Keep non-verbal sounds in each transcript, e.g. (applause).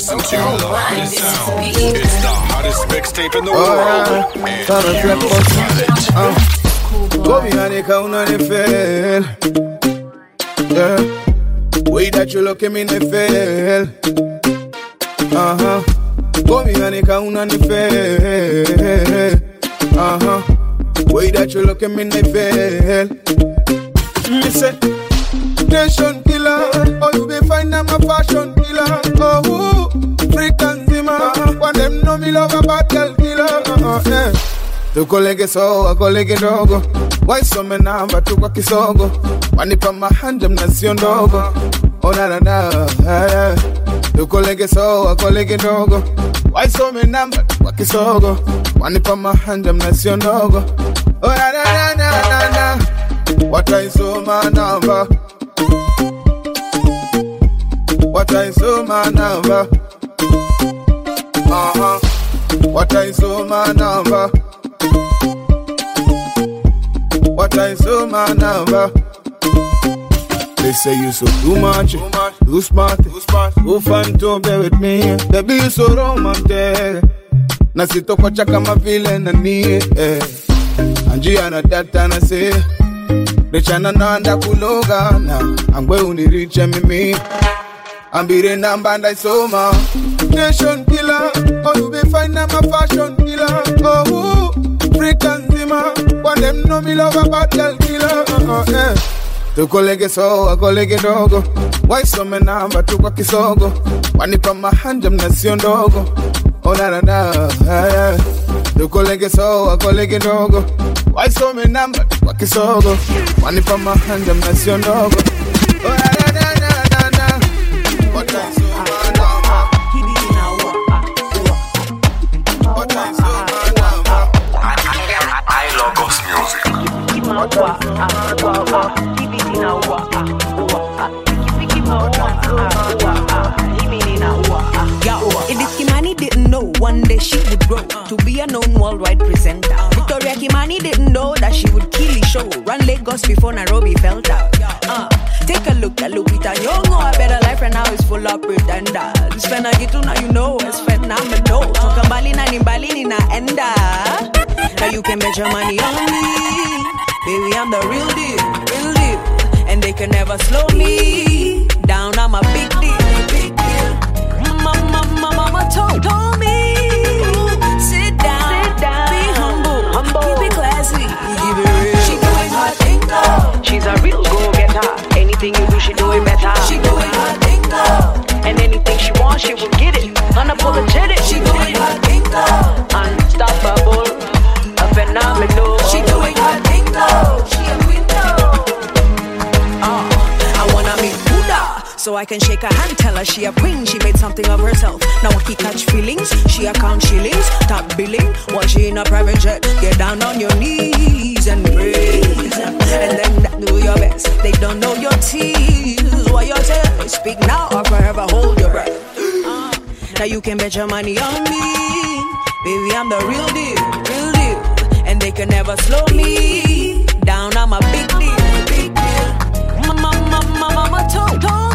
listen to this. It's the hottest mixtape in the world. And time to you flip us. got it. Go behind the counter and fail. Yeah. Way that you look at me and fail. Uh huh. Go behind the counter and fail. Uh huh. Way that you look at me and fail. Me say, nation killer. Oh, you be fine, I'm a fashion killer. Oh, freak and zima. When them know me love a bad girl killer. Uh, yeah. tukolege soa kolege dogo waisome namba tu kwa kisogo wanipa mahanja mnasio ndogo onanana tukolege soa kolege dogo waisome namba tu kwa kisogo wanipa mahanja mnasio ndogo onananana wataisoma namba What I so my number. Uh huh. What I so my number. What I so my number. They say you so too much, too smart, too smart. Who phantom there with me? Baby you so romantic. Na sitokocha kama vile na nani eh. Anjia na data na say Richana nanda kulogana Angwe uniriche mimi Ambire namba ndaisoma Nation killer Oh you be fine I'm a fashion killer. Oh freak and zima. When them know me love a girl killer. Uh, uh, yeah. tukolege soa kolege dogo. Waisome namba tu kwa kisogo? Mahanja mnasio ndogo. Onanana yeah. tukolege soa kolege so, I kolege dogo. Waisome namba tu kwa kisogo? Wanipa mahanja mnasio ndogo. Onanana Yo, Edith Kimani didn't know one day she would grow to be a known worldwide presenter. Victoria Kimani didn't know that she would kill the show, run Lagos before Nairobi felt out. Uh, take a look at Lupita Nyong'o, a better life right now is full of pretenders. Spend a gitu now you know, it's phenomenal. Toka mbali na ni mbali ninaenda. Now you can bet your money on me, baby I'm the real deal, real deal, and they can never slow me down. I'm a big deal, big deal. Mama, mama, mama told, told me sit down, be humble, humble, keep it classy, keep it real. She doing her thing though. She's a real go-getter. Anything you do, she do it better. She doing her thing though. And anything she wants, she will get it. Unapologetic. She doing her thing though. Unstoppable. A phenomenal. So I can shake her hand, tell her she a queen, she made something of herself. Now I catch feelings, she account shillings, top billing, while she in a private jet. Get down on your knees and praise, and then that do your best. They don't know your tears, what your tell. Speak now or forever hold your breath. Uh, now you can bet your money on me, baby. I'm the real deal, real deal, and they can never slow me down. I'm a big deal, big deal. Mama, mama, mama told me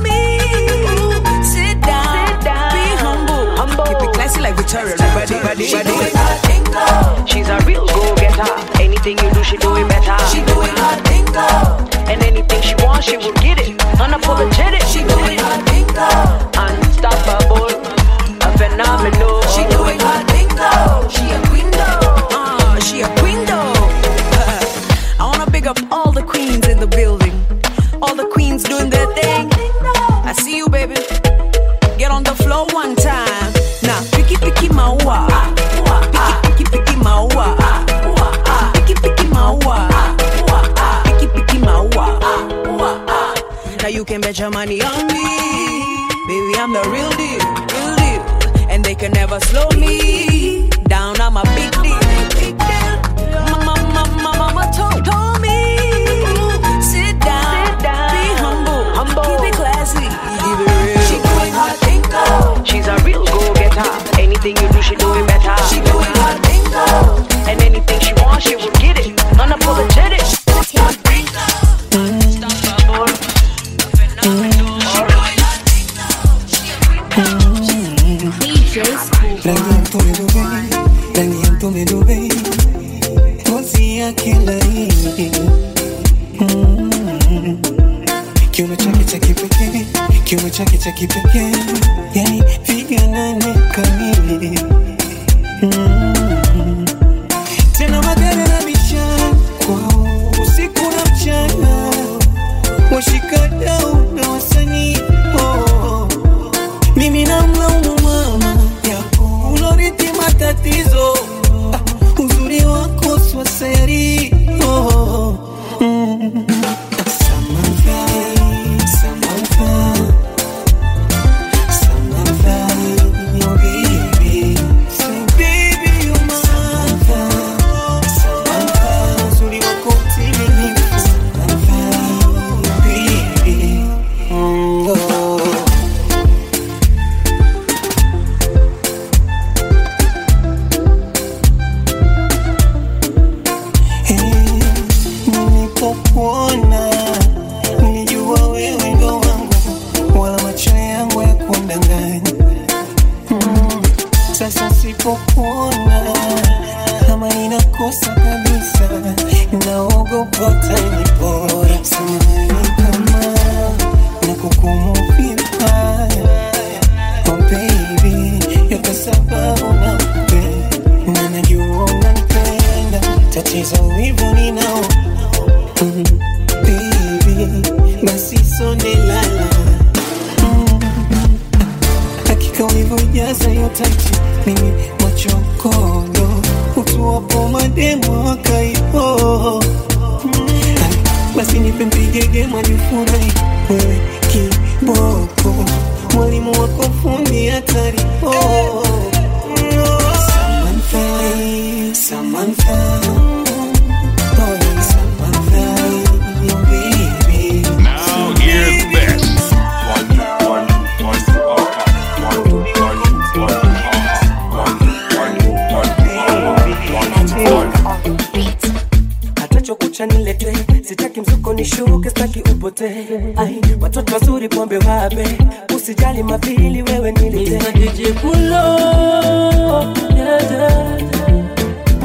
wewe nilitejipulo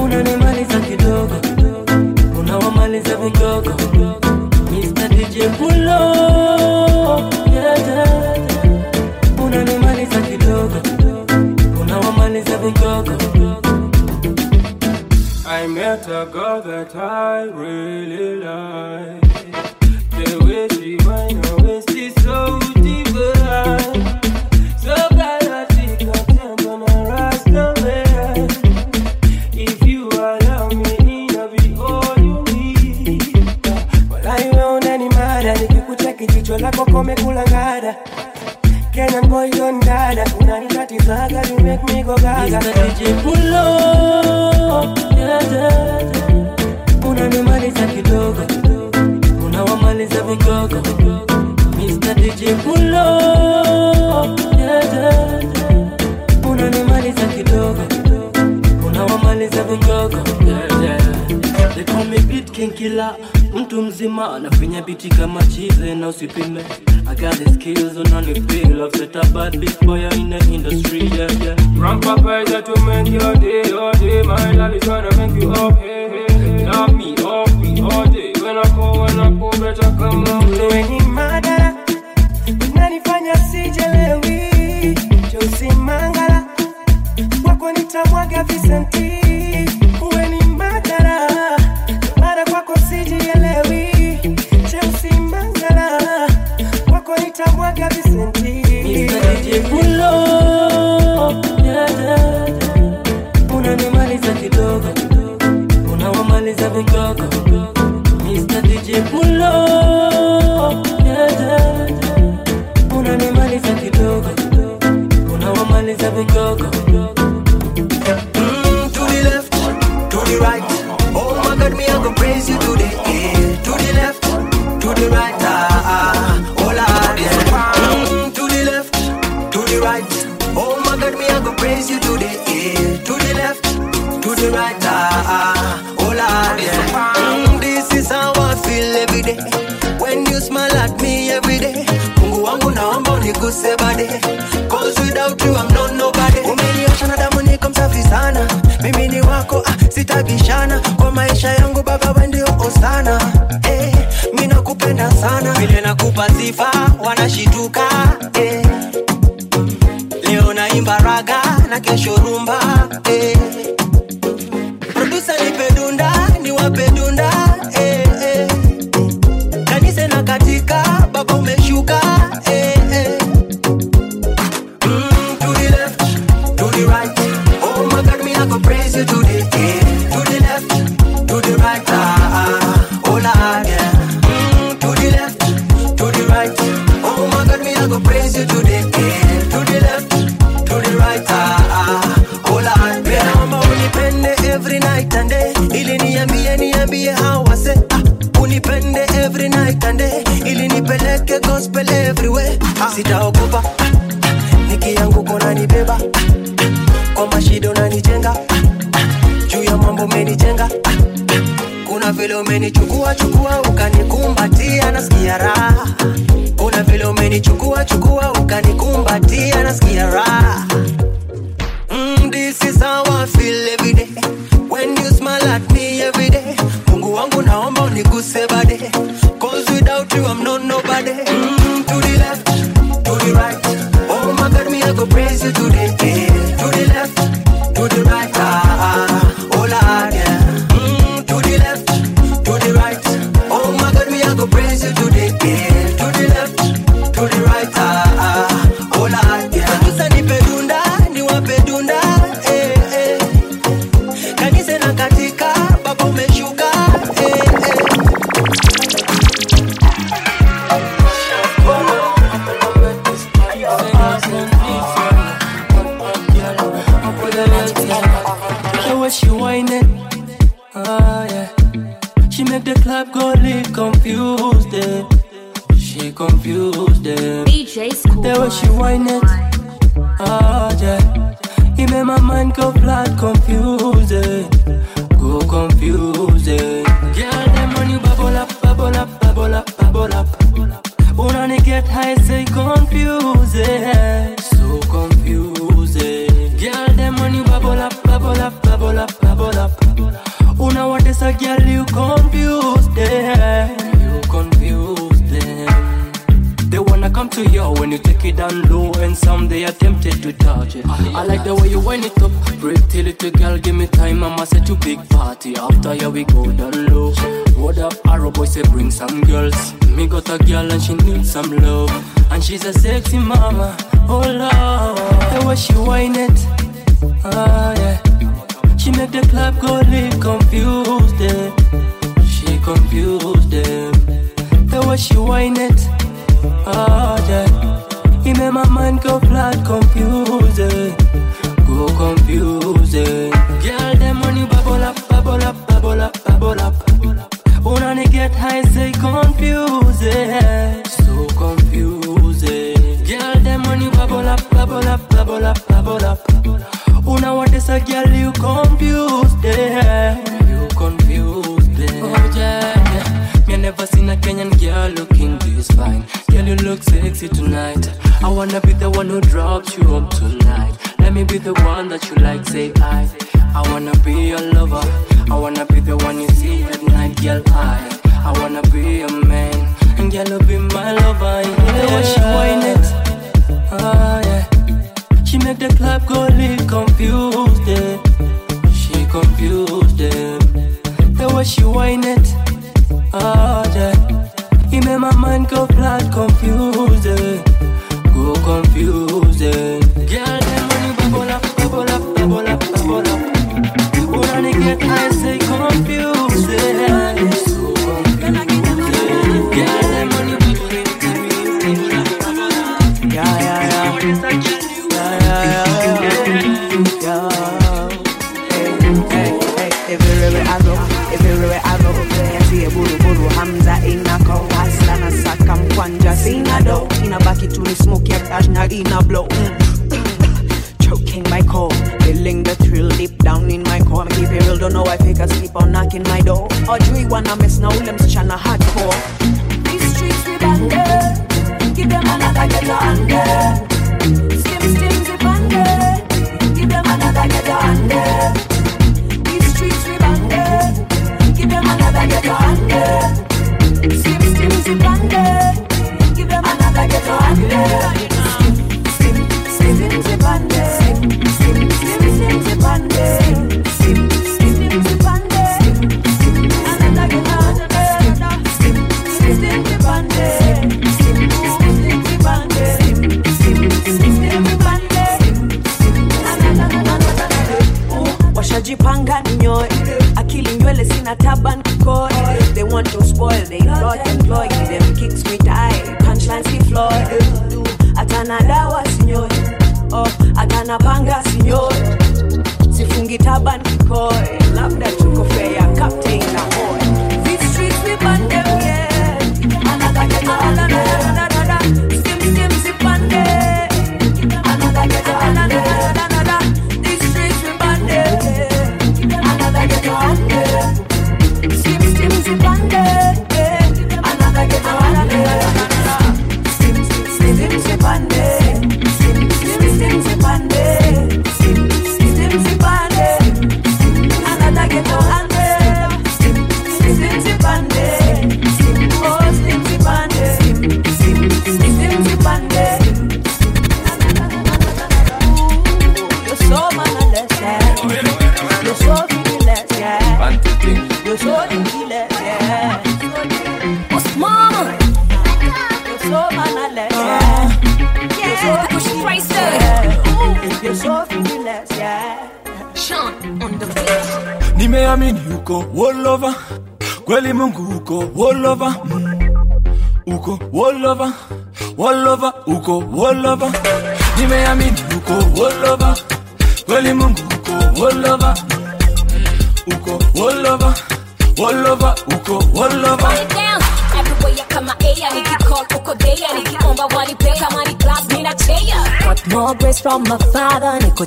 unanimaliza kidogo. Unawamaliza vigogo Mr. DJ Pulo unanimaliza kidogo. Unawamaliza vigogo I met a girl that I really like. The way she whine unanitatizaga, you make me go gaga. Mr. DJ Pulo, yeah, yeah, yeah. unanimaliza kidogo, unawamaliza vigogo. Mr. DJ Pulo, yeah, yeah, yeah. unanimaliza kidogo, unawamaliza vigogo. They call me beat king killer, mtu mzima anafinya biti kama chize na usipime. I got the skills unanifeel I've set a bad bitch boy in the industry, yeah, yeah. Ramp up pressure to make your day, your day. My love is trying to make you up, hey, hey, hey. Love me, off me, all day. When I call, when I call, better come on. Wewe ni madara, unanifanya sijelewi. Josi Mangala, Wako nitamwaga visenti. Unawamaliza vigogo. Mr. DJ Pulo, unanimaliza kidogo, unawamaliza vigogo. Mm, to the left, to the right. Oh my God, me I go praise you today. To the left, to the right. Ah, ah. oh Lord. Mm, to the left, to the right. Oh my God, me I go praise you today. nikuguse bade Umeniosha na damu niko msafi sana. Mimi ni wako ah, sitabishana Kwa maisha yangu baba wewe ndio osana eh, Mimi nakupenda sana. Vile nakupa sifa wanashituka. Eh. Leo naimba raga na kesho rumba. Eh. Producer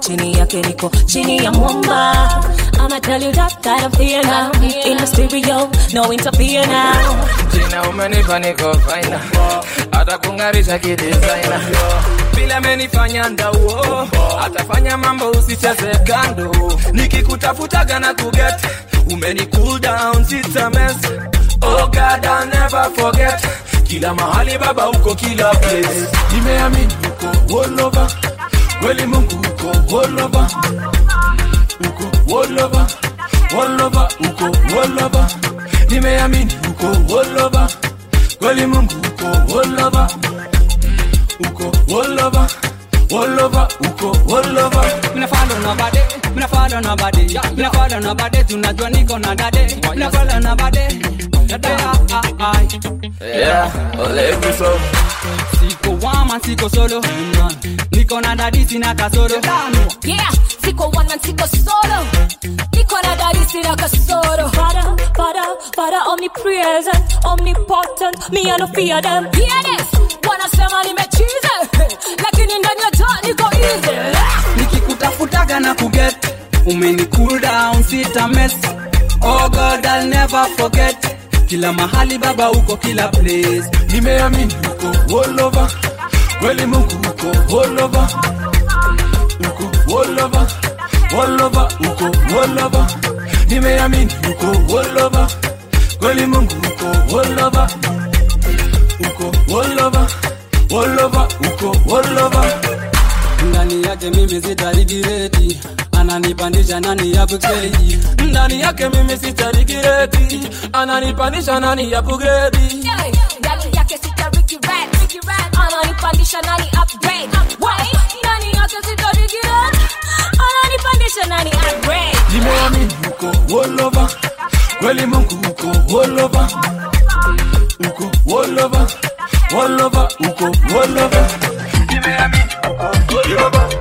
chini yake, niko chini ya mwamba. I'ma tell you that kind of fear now. In the stereo, no interfere now. jina umenipa niko faina hata kungarisha kidisaina Bila menifanya ndauo atafanya mambo usicheze kando. Nikikutafutaga na kuget umeni cool down sita mess. Oh god I'll never forget. Kila mahali baba uko kila place. Nimeamini uko all over. Kweli mungu uko wolova. Uko wolova. Wolova uko wolova. Nimeamini uko wolova. Kweli mungu uko wolova. Uko wolova. Wolova uko wolova. Mnafalo nabade mnafalo nabade mnafalo nabade tunajua niko na dade. Mnafalo nabade ah, ah, ah. Yeah, ole kusoma Siko wama, siko solo, niko na dadi, sina kasoro. yeah siko one man siko solo niko na dadi sina kasoro Father, Father, Father, omnipresent, omnipotent. Me, I no fear them. Yes, wanasema nimechize lakini ndani ya taa niko easy Nikikutafutaga na kuget, umeni cool down, sita mess. Oh God, I'll never forget. Kila mahali baba uko kila place. nimeamini uko all over kweli mungu uko all over uko all over all over uko all over nimeamini uko all over kweli mungu uko all over uko all over all over uko all over ndani yake mimi sitarigireti ananipandisha nani ya kukredi ndani yake mimi sitarigireti ananipandisha nani ya kugredi ndani yake make it on the foundation and the upgrade. Why? Nani ato si to big it up. And on the foundation and the upgrade. The mommy uko all over. Gweli mungu uko all over. Uko all over. All over. Uko all over. The mommy uko all over.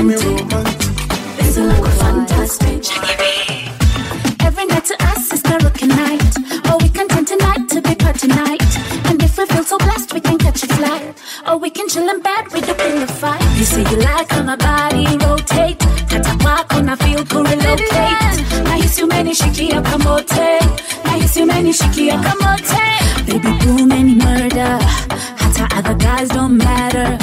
So romantic. Penzi lako fantastic. Every night to us is karaoke night. Oh, we content tonight to be party night. And if we feel so blessed, we can catch a flight. Or we can chill in bed with a pillow fight. You say you like how my body rotate. Kata kwako na feel to relocate. Nahisi umenishikia kamote. Nahisi umenishikia kamote. Baby boo, many murder. Hata other guys don't matter.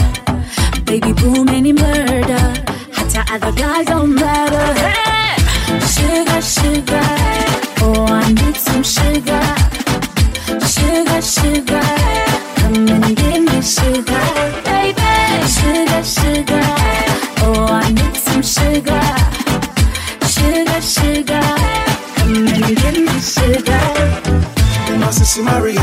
Sugar. Oh, I need some sugar. Sugar, sugar. Come and give me sugar, baby. Sugar, sugar. Oh, I need some sugar. Sugar, sugar. Come and give me sugar. And I wanna do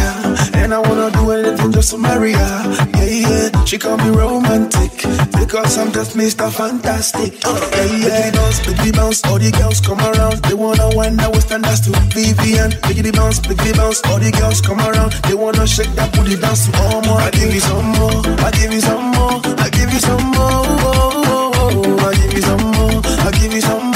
anything to marry her. Yeah, yeah, she call me romantic because I'm just Mr. Fantastic. Yeah, yeah, bounce, biggie bounce, all the girls come around. They wanna wind that Western dance to Vivian. Biggie bounce, biggie bounce, all the girls come around. They wanna shake that booty dance to all more. I give you some more, I give you some more, I give you some more. oh. I give you some more, I give you some more,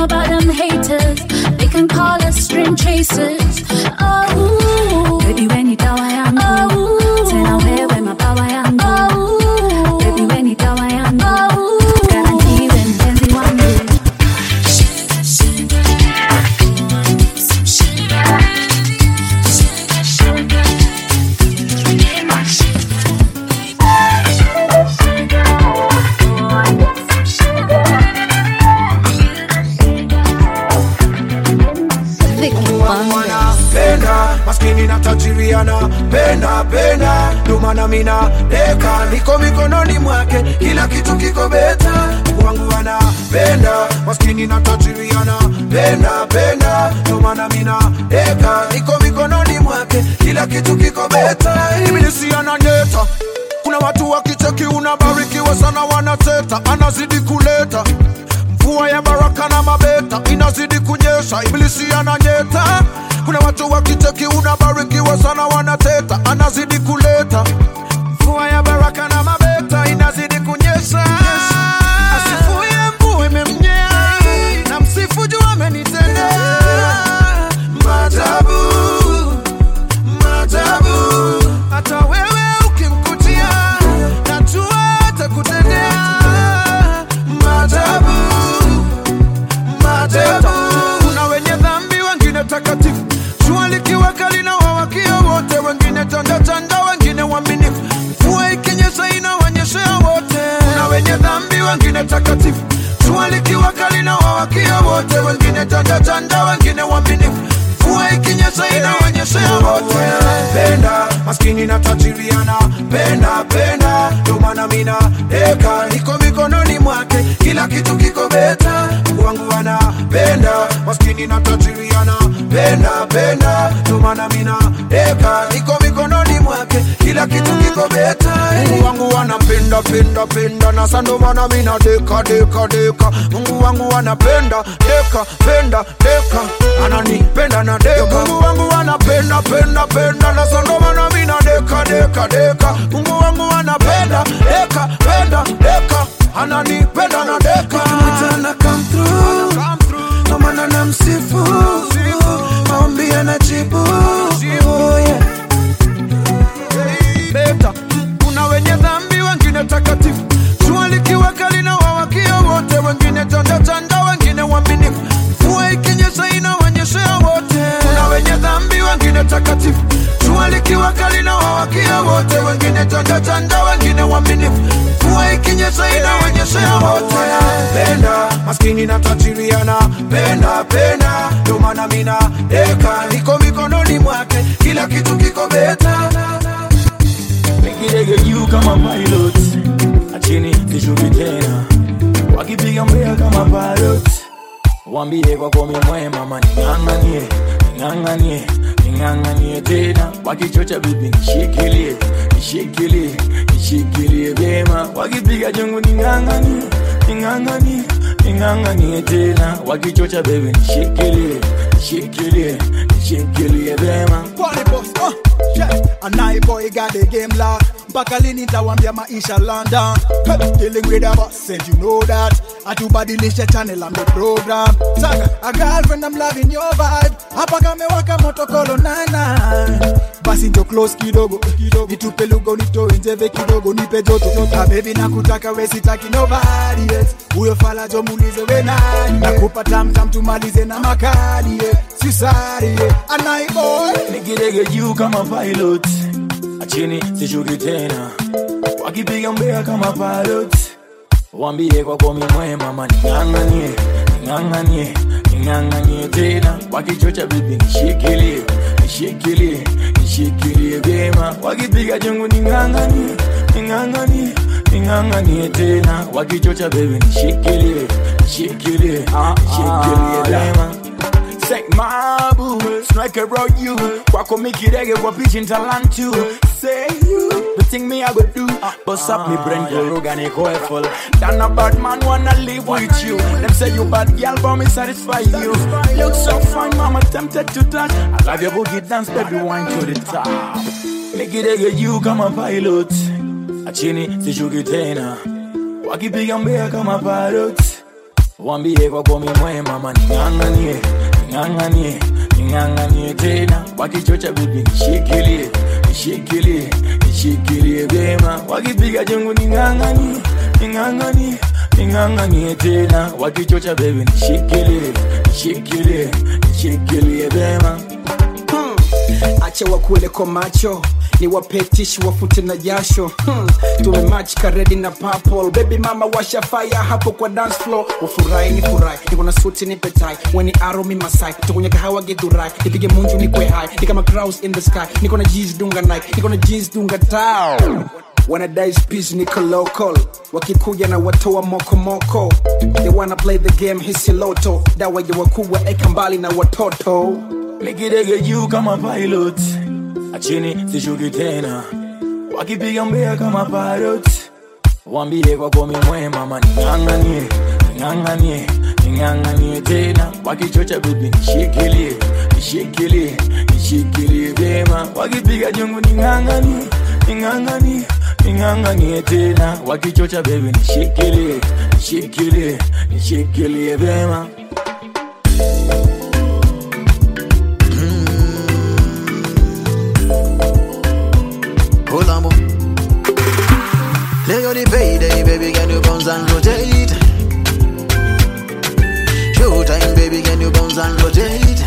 about them haters. Na tajiriana penda. Ndo maana mina deka niko mikononi mwake. Kila kitu kiko beta ibilisi ananyeta kuna watu wakicheki unabarikiwa sana wanateta. Anazidi kuleta. Mvua ya baraka na mabeta. Inazidi kunyesha. Ibilisi ananyeta kuna watu wakicheki unabarikiwa sana wanateta. Anazidi kuleta kali na wote wengine chanda wengine waminifu. mvua ikinyesha inaonyeshea wote. Penda maskini na tajiriana. Penda penda ndo maana mina deka. Niko mikononi mwake kila kitu kiko beta. Mungu anapenda maskini na tajiriana. Penda penda ndo maana mina deka. Niko kila kitu kiko beta Mungu wangu anapenda penda penda na sando maana mina deka deka deka. Mungu wangu anapenda deka penda deka. Ananipenda na deka. Mungu wangu anapenda penda penda na sando maana mina deka deka deka. Mungu wangu anapenda deka penda deka. Ananipenda na deka. Mtana come through. Ndo maana namsifu. Maombi anajibu Beta. Kuna wenye dhambi wengine takatifu. Jua likiwaka kali na wawakia wote. Wengine chanda wengine waaminifu mvua ikinyesha inawanyeshea wote. Kuna wenye dhambi wengine takatifu. Jua likiwaka kali na wawakia wote. Wengine chanda wengine waaminifu mvua ikinyesha inawanyeshea wote. Penda maskini na tajiriana. Penda penda ndio maana mina eka niko mikononi mwake kila kitu kiko beta Nikirege juu kama pilot achini kishuki tena wakipiga mbea kama pilot wambie kwako mi mwema ma ning'ang'anie ning'ang'anie tena wakichocha bibi nishikilie nishikilie nishikilie vyema. Wakipiga chungu ning'ang'anie ning'ang'anie ning'ang'anie tena. Wakichocha bebi nishikilie nishikilie nishikilie vyema. Uh, yeah. A night boy got the game locked. Mpaka lini nitawambia maisha London? Hey, Dealing with a boss and you know that. Atubadilisha channel I'm the program. Saka, a girlfriend I'm loving your vibe. Hapa kamewaka moto kolo nana Basi njo close kidogo Nitupe lugha unitoe njeve kidogo Nipe joto. Ah baby nakutaka we sitaki nobody else Huyo fala jo muulize we nani Nakupa tam tam tumalize na makali yeah. Sisari yeah. A boy. Nikidege juu kama pilot. Achini sishuki tena. Wakipiga mbea kama pilot. Wambie kwa komi mwema ma ning'ang'anie ning'ang'anie ning'ang'anie tena. Wakichocha bibi nishikilie nishikilie nishikilie vyema. Wakipiga chungu ning'ang'anie ning'ang'anie ning'ang'anie tena. Wakichocha bebi nishikilie nishikilie ah, ah, nishikilie vyema. Say my boo, strike around you. Kwako mikirege kwa pitch in talent too. Say you, the thing me I go do. Bust up me brain, go it go full. Then a bad man wanna live with you. Them say you bad girl, but me satisfy you. Look so fine, mama tempted to touch. I love your boogie dance, baby, wine to the top. Mikirege you come kama pilot. Achini sishuki tena. Wakipiga mbea kama pilot. Wambie kwa komi mwema, ma ning'ang'anie ning'ang'anie ning'ang'anie tena wakichocha bibi nishikilie nishikilie nishikilie vyema wakipiga jengo ning'ang'anie ning'ang'anie ning'ang'anie tena wakichocha bebi nishikilie nishikilie nishikilie vyema. Acha wakuele kwa macho. Ni wapetishi wafute na jasho. Hmm. tumemach karedi na papol bebi mama washa fire hapo kwa dance floor. Ufurahi ni furahi niko na suti ni petai weni aro mi masai. Tukunye kahawa githurai nipige munju ni kwehai ni kama crows in the sky. Niko na jeans dunga nike. Niko na jeans dunga tao local wakikuja na watoa mokomoko they wanna play the game hisi loto. Dawa ya mbali na watoto. Mikidege juu kama pilot. Achini sishuki tena. Wakipiga mbea kama pilot wambie kwa komi mwema ning'ang'anie ning'ang'anie ning'ang'anie tena. Wakichocha bibi nishikilie nishikilie nishikilie vyema. Wakipiga jungu ning'ang'anie ning'ang'anie ning'ang'anie tena wakichocha bebi nishikilie nishikilie nishikilie vyema Colombo. Lay on the payday, baby, can you bounce and rotate? Showtime, baby, can you bounce and rotate?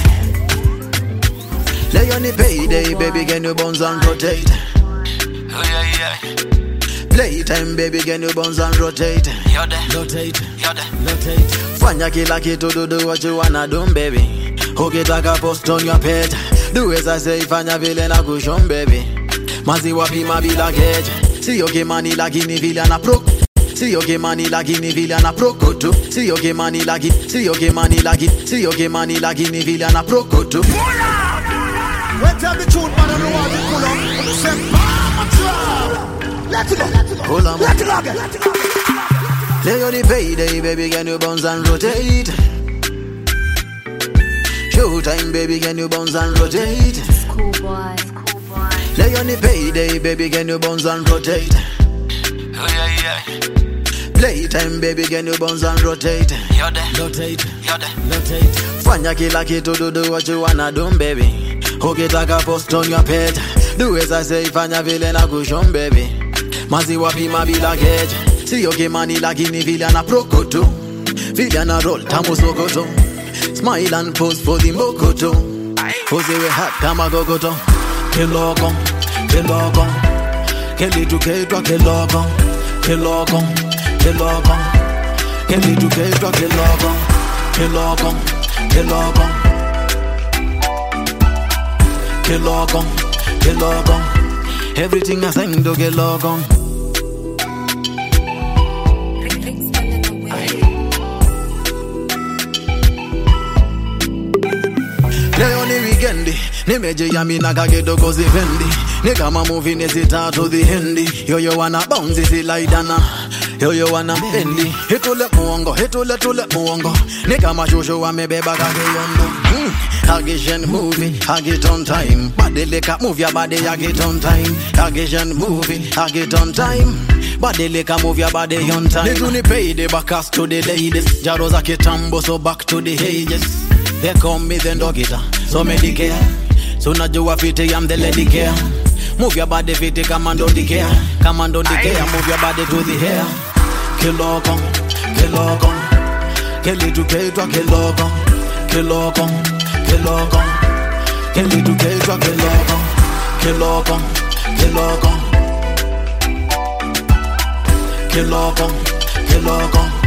Lay on payday, baby, can you bounce and rotate? Oh yeah, yeah. Playtime, baby, can you bounce and rotate? Rotate, rotate. Fanya kila kitu, do do what you wanna do, baby. Ukitaka post on your page, do as I say, fanya vile na kushon, baby. maziwa pima bila geja siyo kimani lakini vile ana pro. Siyo kimani lakini vile ana prokoto siyo kimani laki siyo kimani laki siyo kimani lakini vile ana prokoto When tell the truth, man, I know how to pull up. I'm just saying, mama, Let it go, let it go, Hold on. let it go again. Lay on the payday, baby, can you bounce and rotate? Showtime, baby, can you bounce and rotate? Schoolboy, Lay on the payday, baby, can you bounce and rotate? Oh yeah, yeah. Playtime, baby, can you bounce and rotate? Rotate, rotate. Fanya kila kitu, do do what you wanna do, baby. Ukitaka post on your page, do as I say, fanya vile na kushon, baby. Maziwa pima bila gauge. Sio kimani lakini vile ana prokoto. Vile ana roll tamu sokoto. Smile and pose for the mokoto. Usiwe hot kama gogoto. Kiloko, kiloko. Kelitu keitwa kiloko, kiloko, che loco, che mi educator, che loco, che loco, che loco, che loco, che loco, everything I sang do che loco. Leo ni wikendi, nimeje yami nakagedo kozi vendi. Nikama movie nizitatu the hendi Yoyo wana bounce isi laidana yoyo wana bendi hitule muongo hitule tule muongo ni kama shushu wamebeba kageyondo mm. Hagishan movie, hagit on time. Badilika move your body, hagit on time. Hagishan movie, hagit on time. Badilika move your body on time. Need to pay the backers to the ladies. Jaroza kitambo, so back to the ages. They call me the dogita, so medicare. So najua fiti, I'm the lady care. Move your body fiti, come and don't care. Come and don't care, move your body to the hair. Kelogan, Kelogan, Kelly du Kedra Kelogan, Kelogan, Kelogan, Kelly du Kedra Kelogan, Kelogan, Kelogan, Kelogan, Kelogan.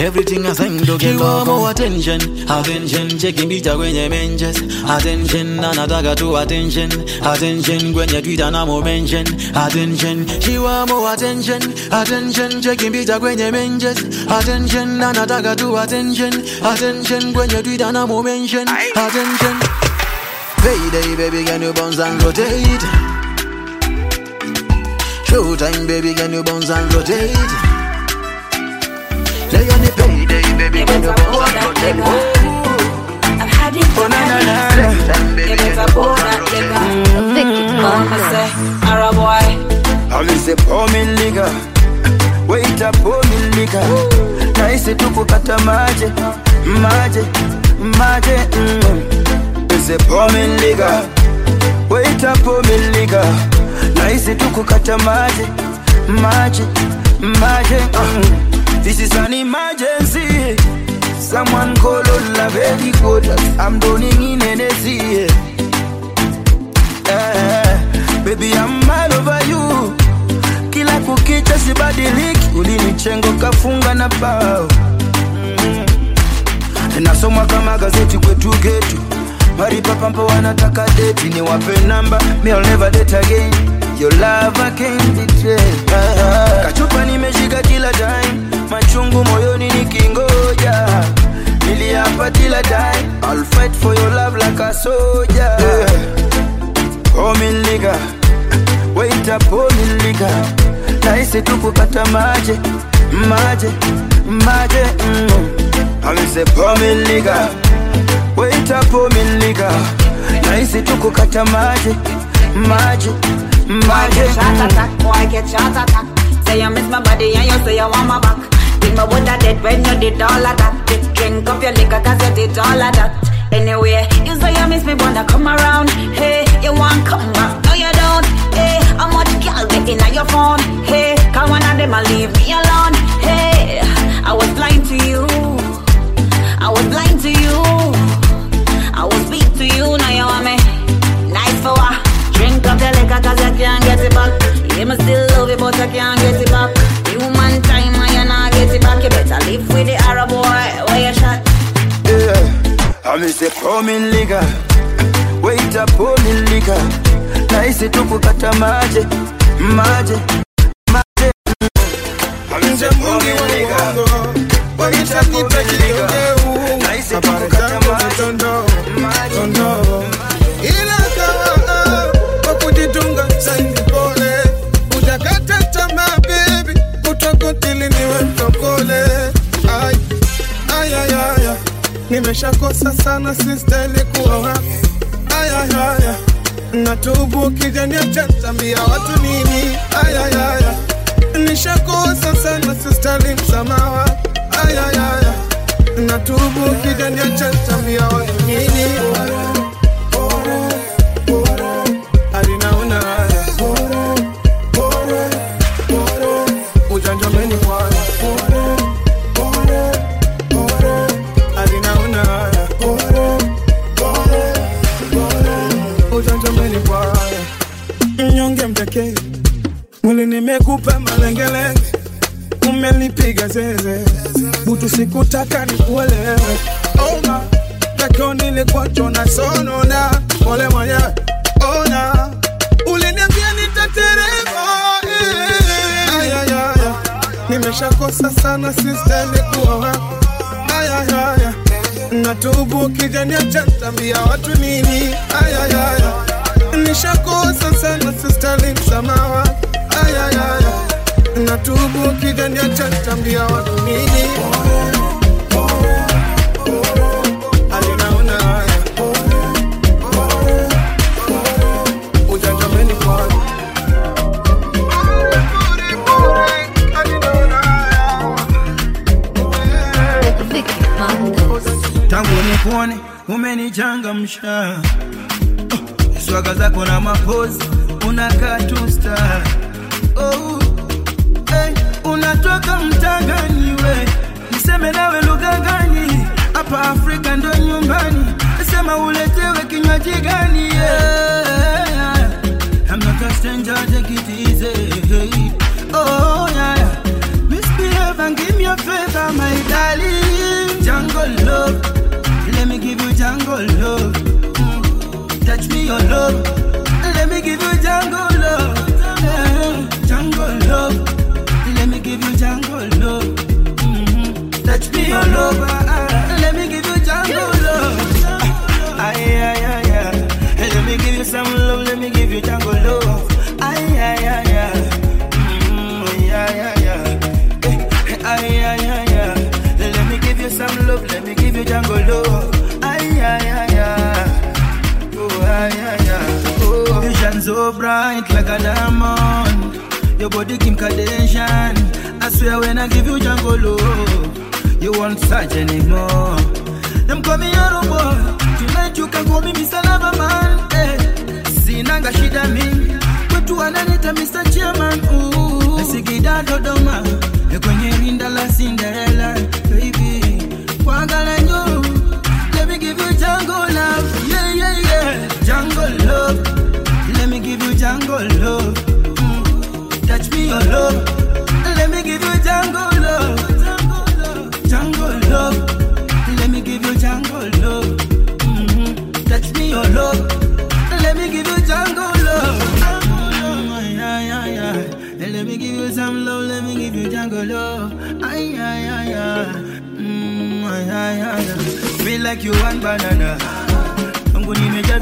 Everything I sing to get more attention. Attention, checking picha kwenye menjes Attention, anataka tu attention. Attention, kwenye Twitter na mention. Attention, she want more attention. Attention, checking picha kwenye menjes Attention, anataka tu attention. Attention, kwenye Twitter na mention. Attention. Payday, baby, can you bounce and rotate? Showtime, baby, can you bounce and rotate? Lay on the payday, baby, when you go and go them. I'm having fun, na na na. Baby, when go and go them. Think it, mama say, Arab boy. Only say pour me liquor, wait up pour me liquor. Naisi magic, magic, maji, maji. Mm. Say pour me liquor, wait up pour me liquor. Nice to cook Naisi tukukata magic, maji, maji. Mm. This is an emergency. Someone call on la good I'm drowning in energy. Yeah. Baby I'm all over you. Kila kukicha sibadiliki. Ulinichengo kafunga na bao. Mm. Nasoma kama gazeti kwetu getu. Maripa pampa wanataka deti Ni wape namba. Me I'll never date again. Your love I can't betray. Ah, Kachupa nimeshika kila time Machungu moyoni nikingoja. Niliapa kila time I'll fight for your love like a soldier. Me nigga. Wait up me nigga. Naisi tu kukata maje Maje, maje mm. Amise me nigga. Wait up oh me nigga. Naisi tu kukata maje maje Maji Boy, get shot attack, boy, get shot attack. Say you miss my body and you say you want my back. Think my woulda dead when you did all of that. Did drink up your liquor cause you did all of that. Anyway, you say you miss me, wanna come around. Hey, you want come back? No, you don't. Hey, how much girl getting on your phone? Hey, cause one of them a leave me alone. Hey, I was blind to you. I was blind to you. I was weak to you, now you want me. Nice for what? Drink up your liquor cause you can't get it back. Yeah, me still love you, but I can't get it back. I live with the Arab boy where you shot. Yeah, I miss the promin liga. Waita poni liga. Naisi tu kukata maji, maji, maji. I miss the promin liga. Waita nipe kidogo. Sana sistahili kuoa. wako Ay, ay, ay, ay. natubu kijaniacha watu nini Ay, ay, ay, ay. nishakosa sana sistahili msamaha wako Ay, ay, ay, ay. natubu kijaniacha watu nini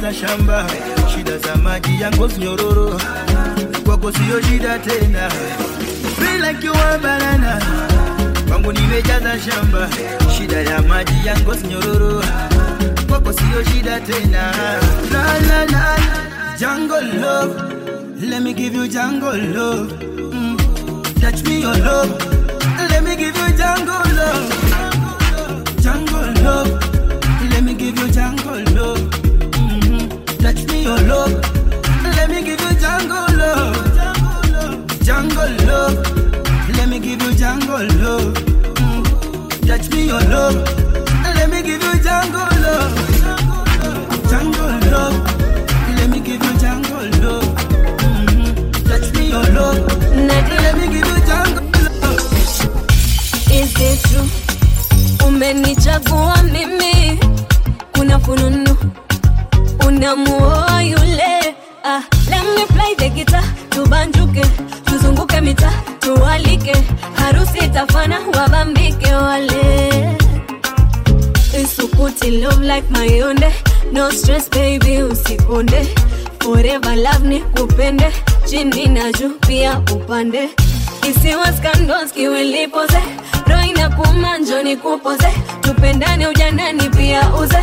nimejaza shamba, shida za maji ya ngozi nyororo, kwako sio shida tena. You want banana kwangu nimejaza shamba, shida ya maji ya ngozi nyororo, kwako sio shida tena. La la la, jungle love, let me give you jungle love. Mm. Touch me your love, let me give you jungle love. Jungle love, let me give you jungle love. Your love, let me give you jungle love. Jungle love, let me give you jungle love. Mm. Touch me your love, let me give you jungle love. Jungle love, let me give you jungle love. Mhm. Touch me your love, let me give you jungle love. Is it true? Umenichagua mimi, kuna fununu unamuoa yule. Ah, let me play the guitar, tubanjuke, tuzunguke mita, tualike, harusi itafana, wabambike wale. Isukuti love like mayonde, no stress baby, usikonde. Forever love ni kupende, chini na juu pia upande. Isiwe scandals kiwilipoze, roina kumanjo ni kupoze tupendane ujanani pia uze.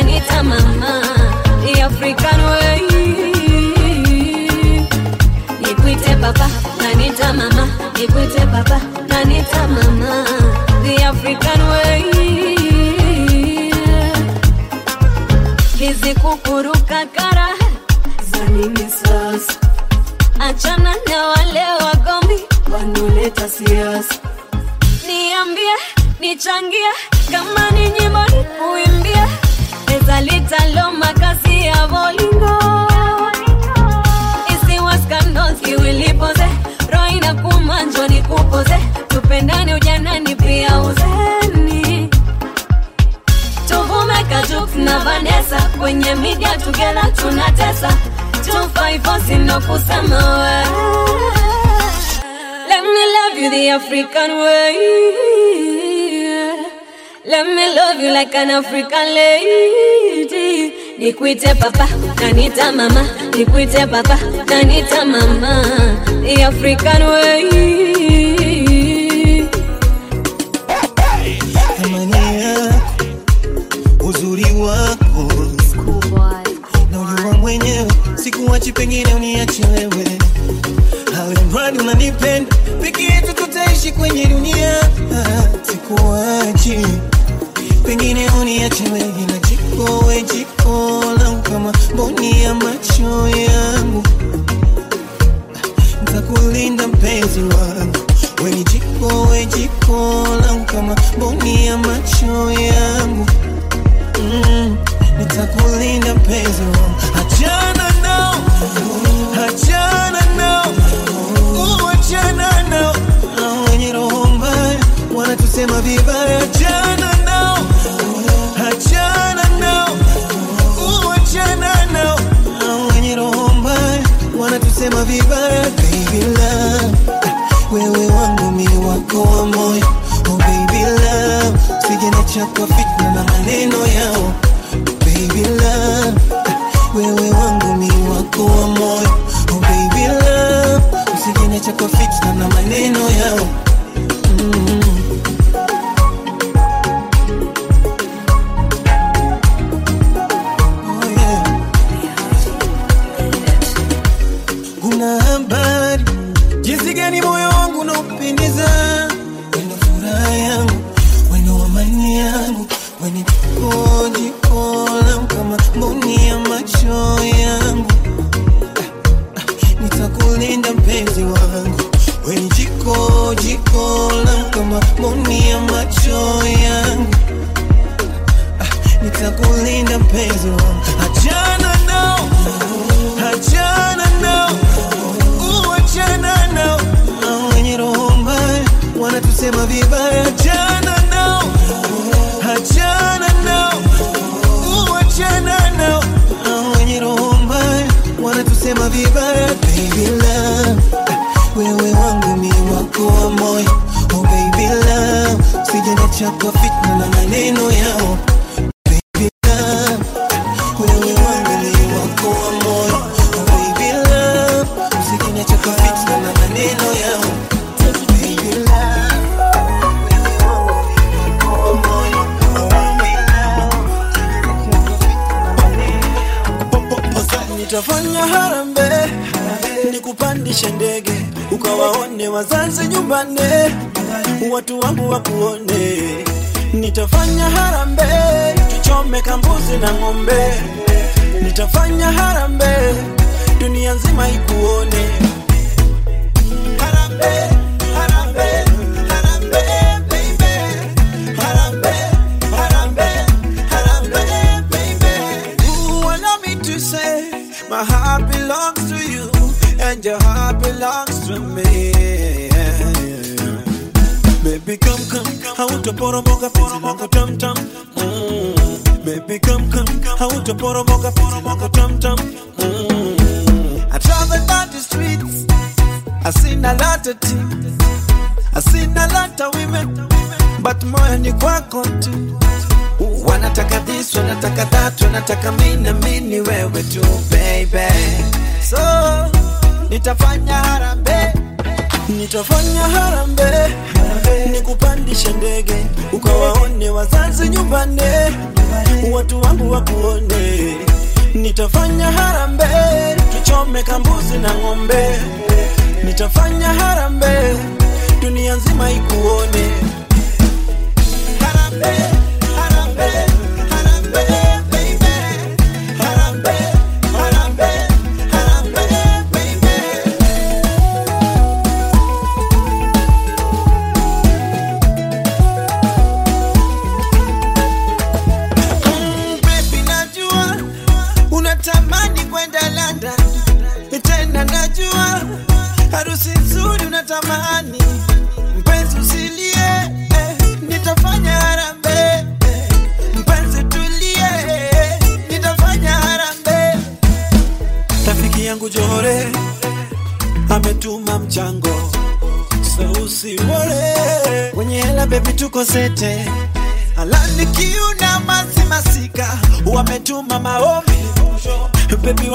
na nita mama. The way. Nikuite papa na mama, nikuite papa na mama. The African way. Hizi kukuruka kara za nini sasa? Achana na wale wagombi wanaoleta siasa. Niambie nichangie kama ni nyimbo nikuimbie ezalitalo makasi ya bolingo. Isiwa scandals iwilipoze roho inakuma njoo nikupoze tupendane ujanani pia uzeni. Tuvume kajuk na Vanessa kwenye media tugela tunatesa. 254 sino kusema we. Let me love you the African way. Let me love you like an African lady. Nikuite papa, nanita mama. Nikuite papa, nanita mama. The African way. uzuri wako mwenyewe sikuwachi pengine uniache wewe hawe unanipenda peke yetu tutaishi kwenye dunia. Sikuwachi pengine uniache wewe na jiko we jiko langu kama mboni ya macho yangu. Ntakulinda mpenzi wangu. Weni jiko we jiko langu kama mboni ya macho yangu. Mm, nitakulinda mpenzi wangu wanatusema vibaya achana nao. Achana nao. Uachana nao. Wenye roho mbaya wanatusema vibaya baby love. Wewe wangu mi wako wa moyo. Oh baby love. Sijenacha kwa fitna na maneno yao. Baby love. Wewe wangu mi wako wa moyo. Oh baby love. Usijenacha kwa fitna na maneno yao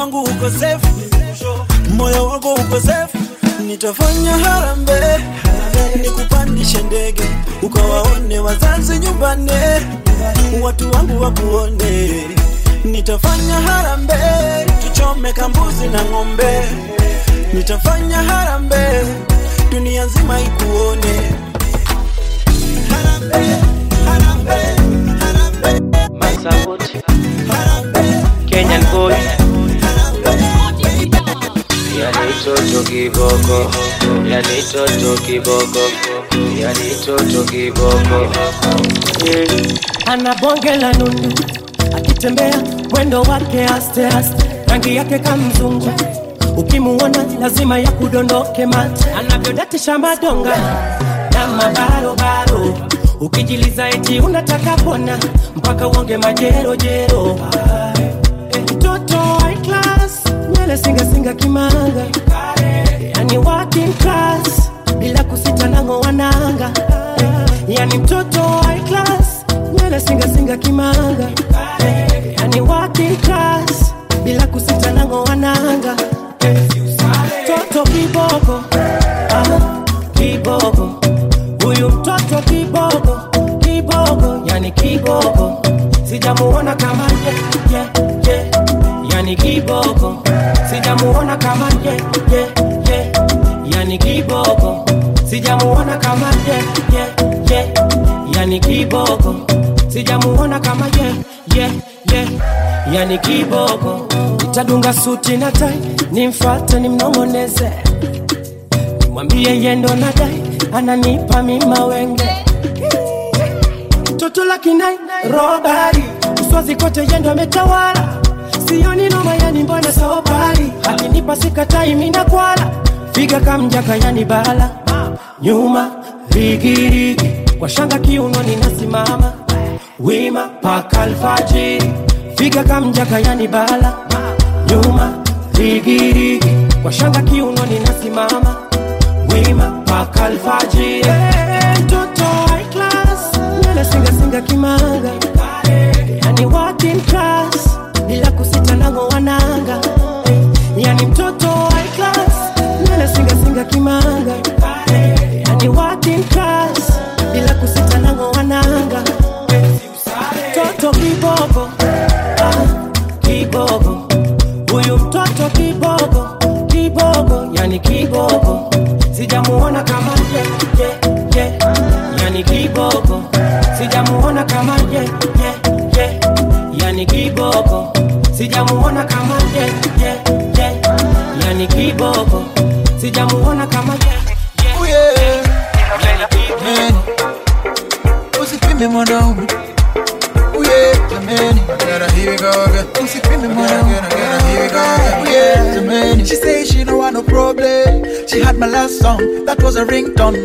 wangu uko safe. Moyo wangu uko safe. Nitafanya harambee. Nikupandishe ndege. Ukawaone wazazi nyumbani. Watu wangu wakuone. Nitafanya harambee. Tuchome kambuzi na ng'ombe. Nitafanya harambee. Dunia nzima ikuone. Masabut, Kenyan boy. Yani toto kiboko, yani toto kiboko, yani toto kiboko. Ana bonge la nundu akitembea mwendo wake aste rangi yake kamzungu ukimuona lazima ya kudondoke mate anavyodatisha madonga na mabarobaro ukijiliza eti unataka pona mpaka uonge majerojero high class nywele singasinga kimanga. Yani working class bila kusita nango wananga. Yani mtoto high class nywele singasinga kimanga. Yani working class bila kusita nango wananga. Mtoto kiboko ah, kiboko. Huyu mtoto kiboko kiboko. Yani kiboko. Sijamuona kama ye, kama ye, ye, ye. yani kiboko sijamuona kama ye, ye, ye. yani kiboko itadunga suti na tai nimfate nimnong'oneze. Nimwambie yendo na dai ananipa mima toto la kinai robari. Uswazi kote yendo ametawala. Sioni noma yani mbona sobari akinipa sikatai mina kwala. Figa kamjaka yani bala nyuma rigirigi kwa shanga kiunoni nasimama wima paka alfajiri. Figa kamjaka yani bala. Nyuma rigirigi kwa shanga kiunoni nasimama wima paka alfajiri. Mtoto high class. Nywele singasinga kimanga yani working class. Bila kusita nango wananga. Yani mtoto high class. Nywele singasinga kimanga kiboko. Sijamuona kama ye, ye, ye. yani kiboko. Sijamuona kama ye, she say she no want no problem. She had my last song that was a ringtone.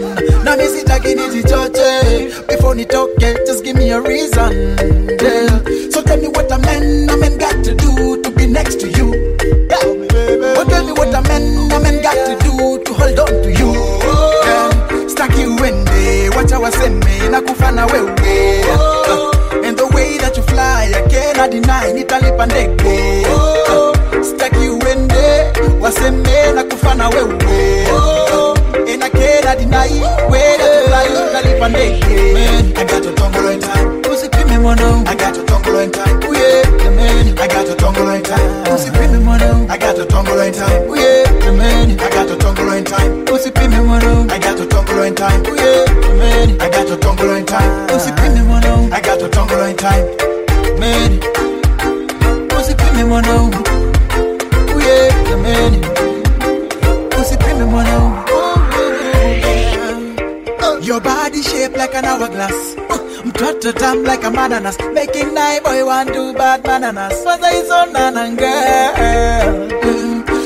Now me sit again it choche before ni talk yeah, just give me a reason yeah. so tell me what a man a man got to do to be next to you. Yeah. oh, tell me what a man a man got to do to hold on to you yeah. staki uende wacha waseme na kufana wewe uh, and the way that you fly I cannot deny nitalipa ndege uh, na kufana wewe and I cannot deny way that you fly nitalipa ndege man I got your tongue in time usipime mwanao I got your time oh man I got your tongue in time I got your time oh yeah. Man I got your time I got your time oh I got your time I got your time oh man usipime mwanao Your body shaped like an hourglass. Mtoto tam like a bananas. Making night boy want to bad bananas. Was I so nana girl?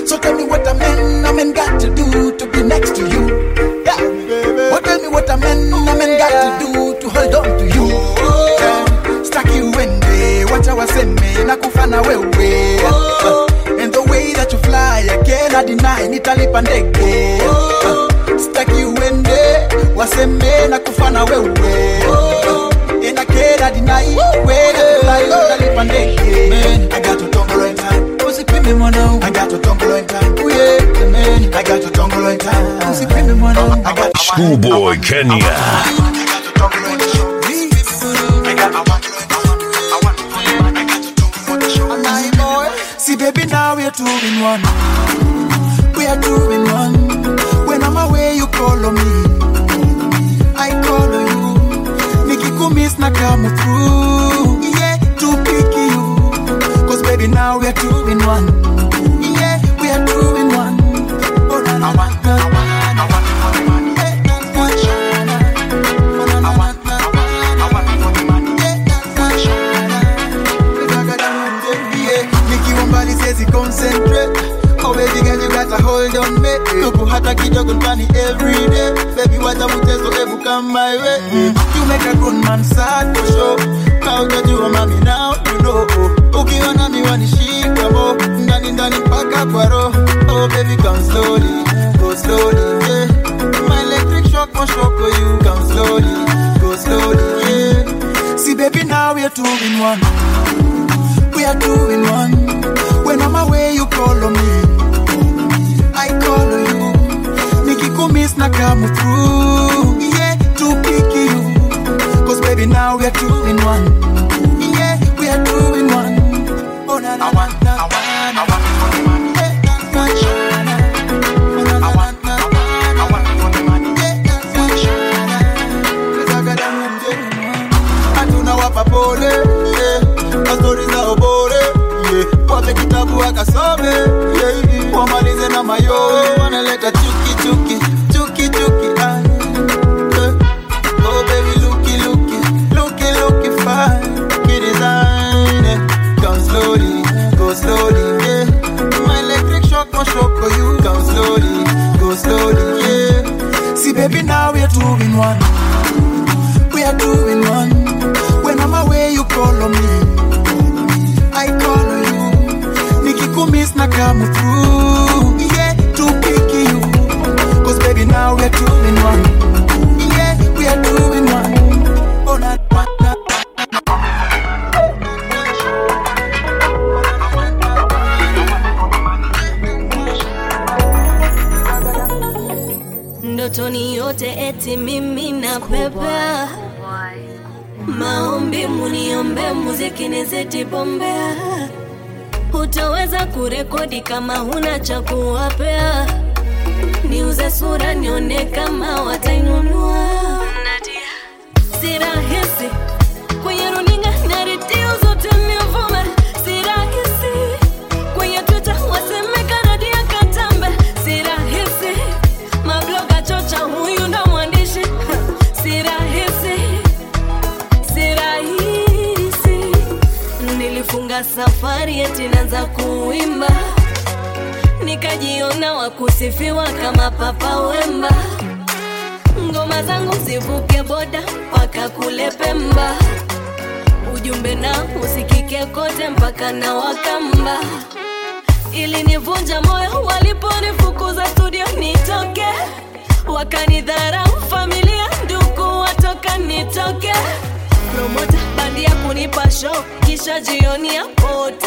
So tell me what a man, a man got to do to be next to you. Yeah. Oh, tell me what a man, a man got to do to hold on to you. Yeah. Staki uende, wacha waseme na kufana wewe. Uh, and the way that you fly, I cannot deny, nitalipa ndege. Oh. Wasembe na kufa na wewe. Oh, inakera dinai wewe fly utalipa ndege. I got to tongolo in time usipime mwanao I got to tongolo in time oh yeah man I got to tongolo in time usipime mwanao I got Schoolboy Kenya. See, baby, now we're two in one. We are two in one. When I'm away, you call on me. I call on you. Nikikumiss na come through. Yeah, to pick you. Cause baby, now we are two in one. Yeah, we are two in one. Oh, na, na, na, Tupu hata kidogo ndani every day Baby wacha mchezo ebu come my way. You make a grown man sad for sure. Na utajua mami now you know. Ukiona miwani shika mo Ndani ndani mpaka kwa roho. Oh baby come slowly Go slowly yeah. My electric shock mo shock you. Come slowly Go slowly yeah. See baby now we're two in one. We are two in one. When I'm away, you call on me. I call on you. Nikikumiss na come through. Yeah, to pick you. Cause baby, now we are two in one. Yeah, we are two in one. Oh, na na na. Eh. Oh. Eh, yeah. Za obore yeah. Kitabu akasome. Wamalize na mayowe kurekodi kama huna cha kuwapea. Niuze sura nione kama watainunua kama papa wemba. Ngoma zangu zivuke boda mpaka kule pemba. Ujumbe na usikike kote mpaka na wakamba. Ili nivunja moyo waliponifukuza studio nitoke. Wakanidharau familia ndugu watoka nitoke. Promota bandia kunipa show kisha jioni ya pote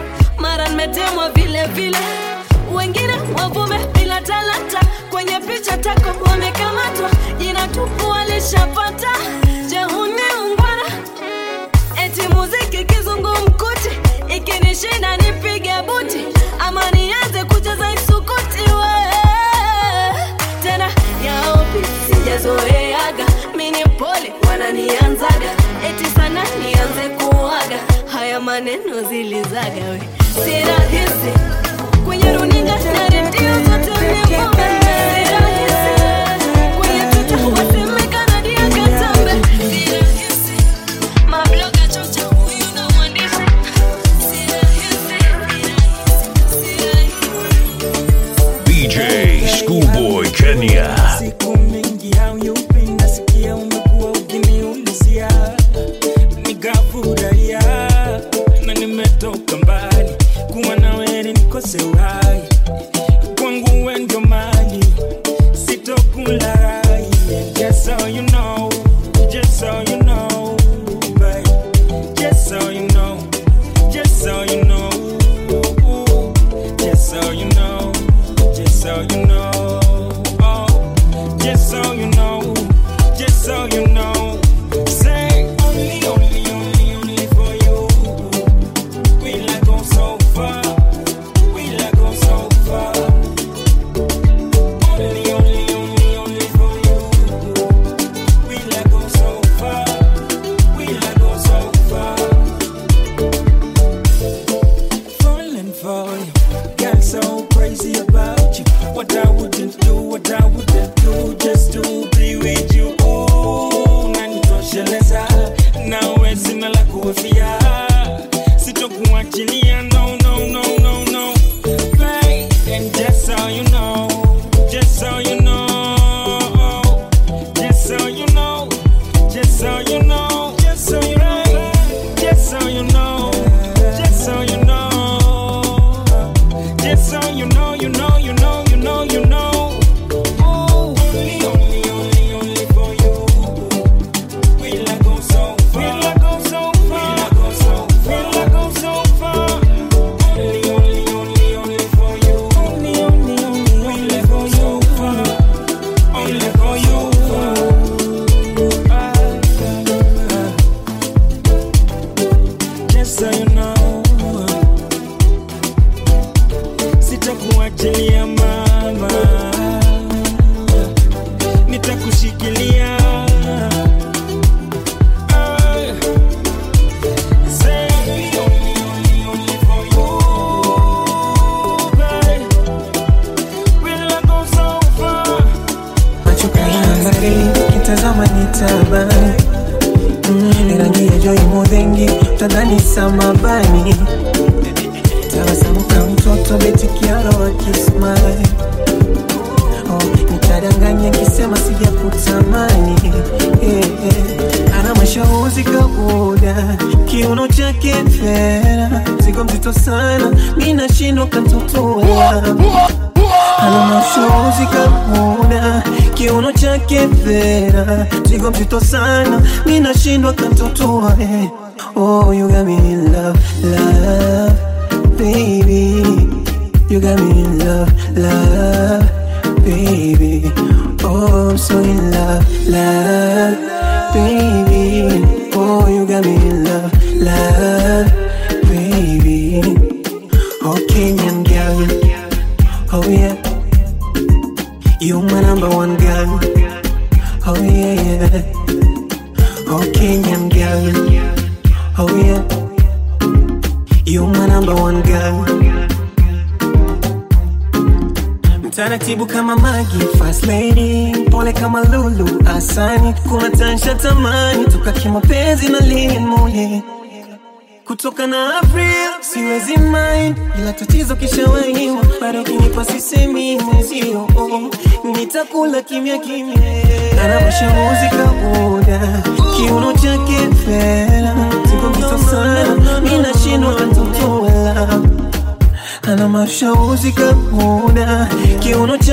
nimetemwa vile vile. Wengine wavume bila talanta. Kwenye picha tako wamekamatwa. Jina tupu walishapata jehuni ungwana? Eti muziki kizungumkuti. Ikinishinda nipige buti. Ama nianze kucheza isukuti we. Tena yaopi sijazoeaga. Mini pole wananianzaga. Eti sana nianze maneno zilizaga we. Si rahisi. Kwenye runinga na redio zote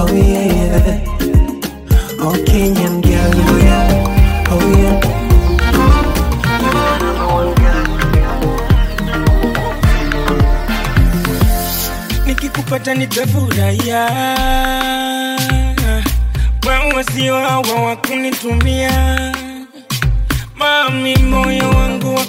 Oh yeah. Oh Kenyan girl. Oh yeah, oh yeah. nikikupata nitafurahia, wewe sio hawa wa kunitumia, mami, moyo wangu wa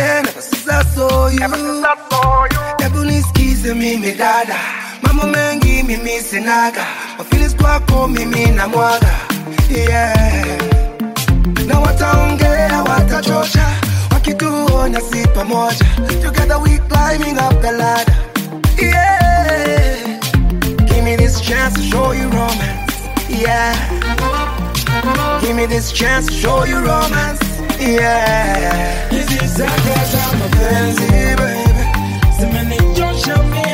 love again Ever since I saw you. Hebu nisikize mimi dada. Mambo mengi mimi sinaga Mafeelings kwako mimi na mwaga. Yeah. Na wataongea watachosha Wakituona si pamoja Together we climbing up the ladder. Yeah. Give me this chance to show you romance. Yeah. Give me this chance to show you romance. Yeah. hizi saka za mapenzi baby zimenichosha mia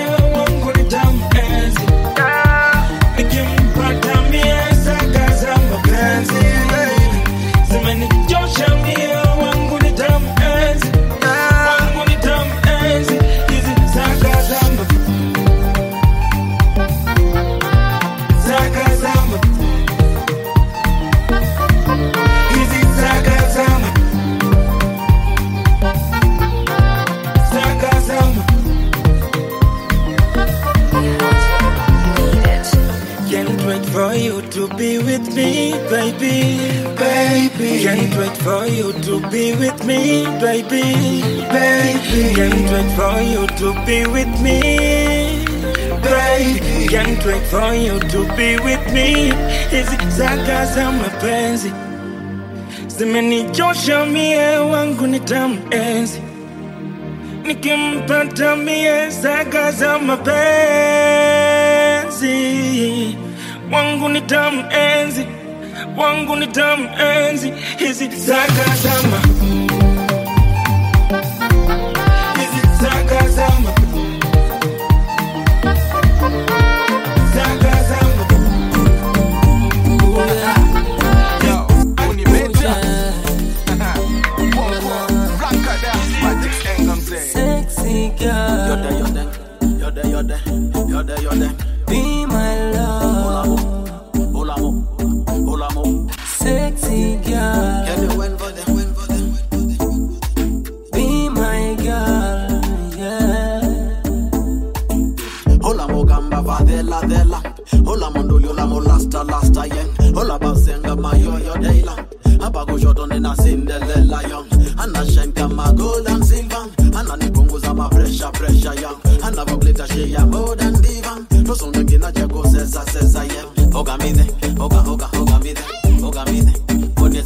me, baby. Baby. Can't wait for you to be with me, baby. Baby. Can't wait for you to be with me. Baby. Can't wait for you to be with me. Hizi saka za mapenzi zimenichosha mie, eh, wangu ni tamenzi nikimpata mie saka eh, za mapenzi wangu ni damu enzi wangu ni damu enzi hizi zagazama mm.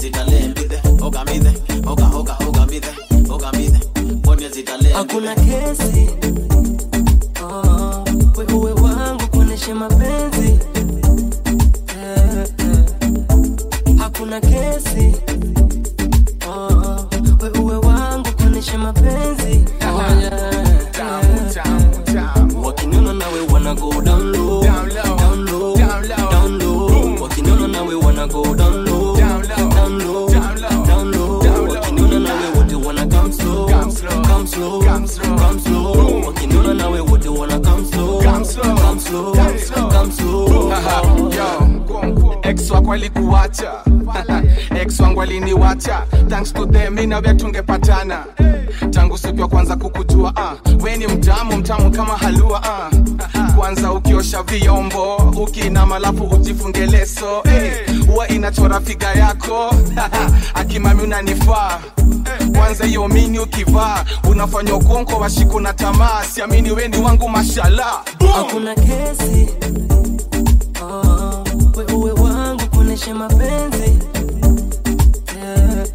zitalembize ogamize oga oga hakuna kesi. nachora figa yako. (laughs) Akimami unanifaa. Kwanza hiyo mini ukivaa unafanya ukonko washiku na tamaa. Siamini weni wangu mashala hakuna kesi. Yeah,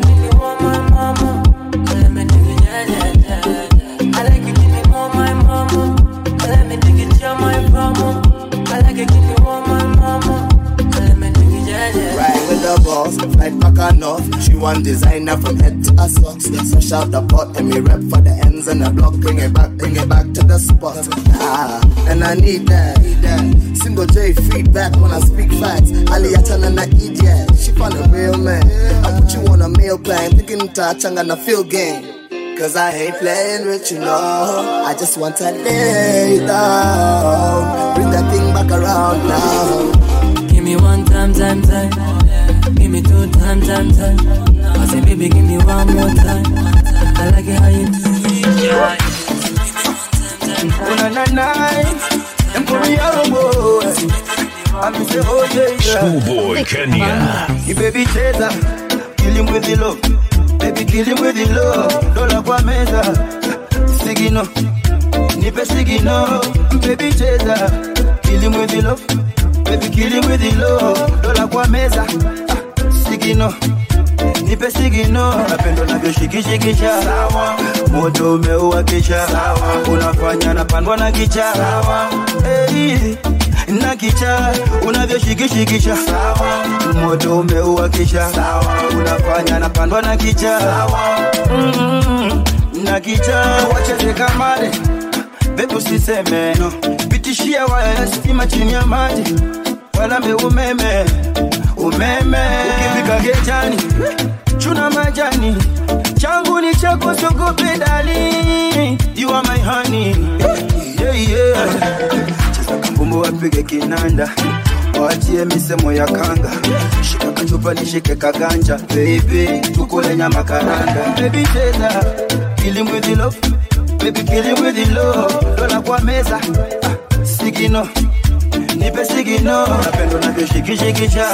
que right back north. She want designer from head to her socks. So shout the pot and me rep for the ends and the block. Bring it back, bring it back to the spot. Ah, and I need that. Need that. Single J feedback when I speak facts. Ali Atan that I eat yeah. She found a real man. I put you on a meal plan. Thinking touch, I'm gonna feel game. Cause I ain't playing with you, no. I just want to lay down. Bring that thing back around now. Give me one time, time, time. Give me two time, time, time. I say, baby, give me one more time. I like it how you do it. Una na na, em me boy. I'm say oh yeah yeah. Schoolboy Kenya. You baby chaser, kill him with the love. Baby kill him with the love. Dola kwa meza, sigino, nipe sigino. Baby chaser, kill him with the love. Baby kill him with the love. Dola kwa meza, sigino. Nipe sigino, napendo navyoshikishikisha moto umeuwakisha, unafanya napandwa na kicha. Na kicha. Unavyoshikishikisha moto umeuwakisha, unafanya napandwa na kicha. Mm, na kicha. Wacheze kamare bebu no. pitishia waya stima chini ya maji walambe umeme umeme. Ukifika getani chuna majani. Changu ni chako sogope dali. You are my honey. Yeah, yeah. cheza kambumbu wapige kinanda. Wachie misemo ya kanga. Shika kachupa nishike kaganja. Baby tukule nyama karanga. Baby cheza kill him with the love. Baby kill him with the love. Dola kwa meza. Ah, sigino nipe sigino napendo navyoshikishikisha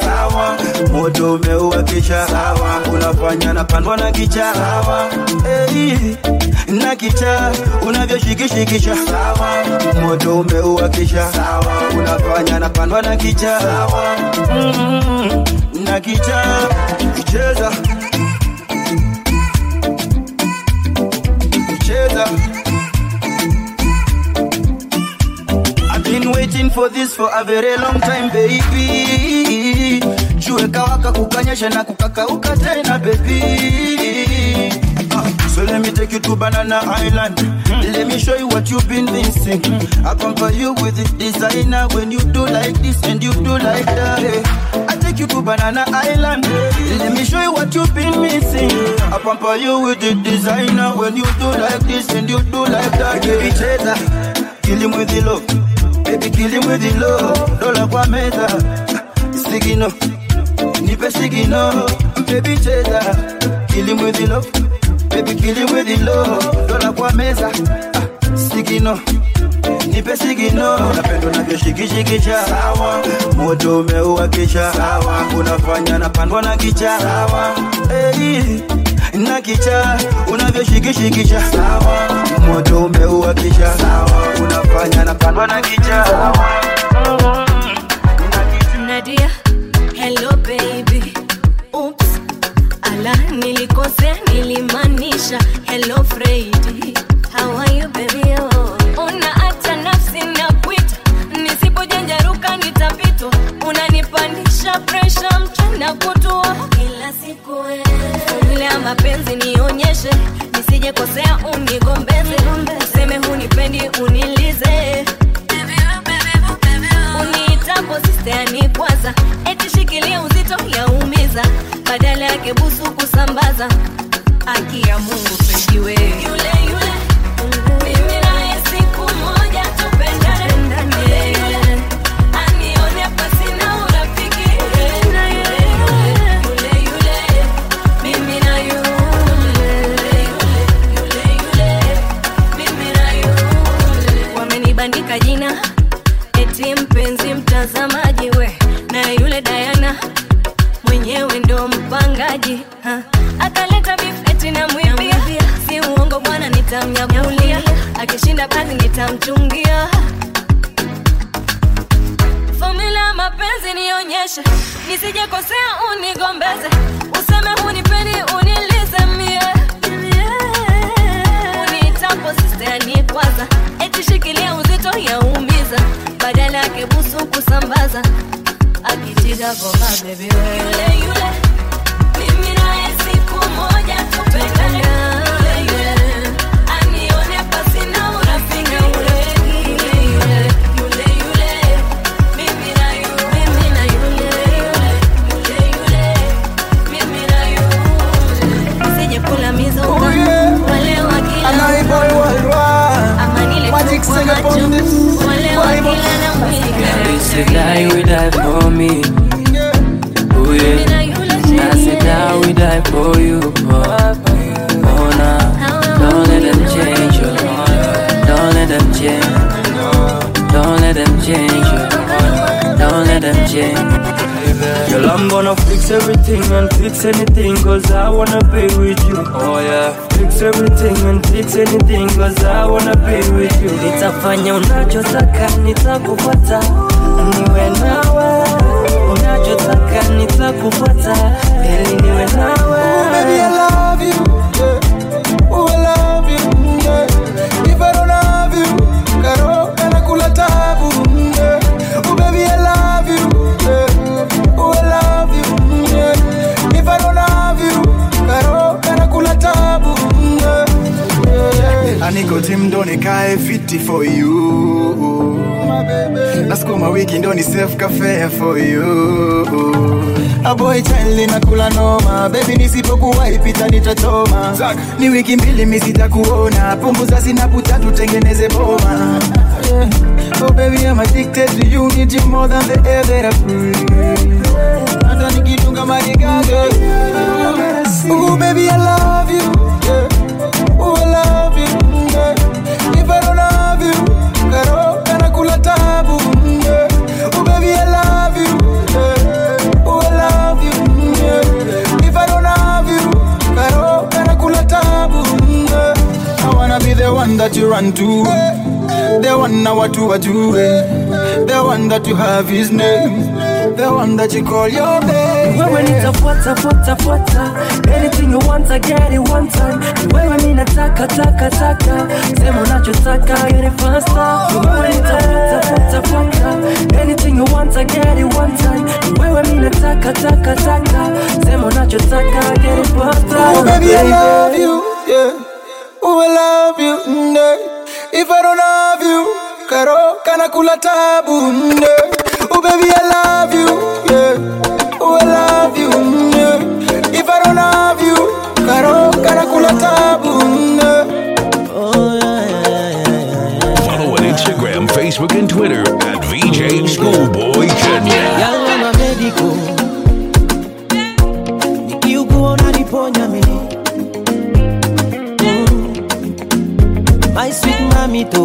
moto umeuwakisha unafanya napandwa na kicha. Hey, na kicha. Unavyoshikishikisha moto umeuwakisha unafanya napandwa na kicha. Mm, na kicha. Cheza waiting for this for a very long time baby jue kawaka kukanyesha na kukakauka tena baby Ah, So let me take you to Banana Island. Let me show you what you've been missing. I pamper you with the designer when you do like this and you do like that. Hey, I take you to Banana Island. Let me show you what you've been missing. I pamper you with the designer when you do like this and you do like that. Baby chaser, kill him with the love. Baby kill him with the love. Dola kwa meza, sigino, nipe sigino. Baby chaser, kill him with the love. Baby kill him with the love. Dola kwa meza, ah, sigino. Nipe sigino, napendo navyoshikishikisha moto umeuwakisha, unafanya napandwa na kicha Sawa. hey, na kicha unavyoshikishikisha moto umeuwakisha, unafanya napandwa na kicha. Nadia, nitafuata fuata fuata anything you want I get it one time. Ni wewe mi nataka taka taka. Sema unachotaka get it faster wewe nitafuata fuata fuata anything you want I get it one time. Ni wewe mi nataka taka taka. Sema unachotaka get it faster Oh baby I love you yeah. Oh I love you yeah. If I don't have you Karo kanakula tabu mm, yeah. Oh baby I love you yeah. Oh I love you love you karo kana kula tabu Follow on Instagram, Facebook, and Twitter at VJ Schoolboy Kenya. My sweet mami to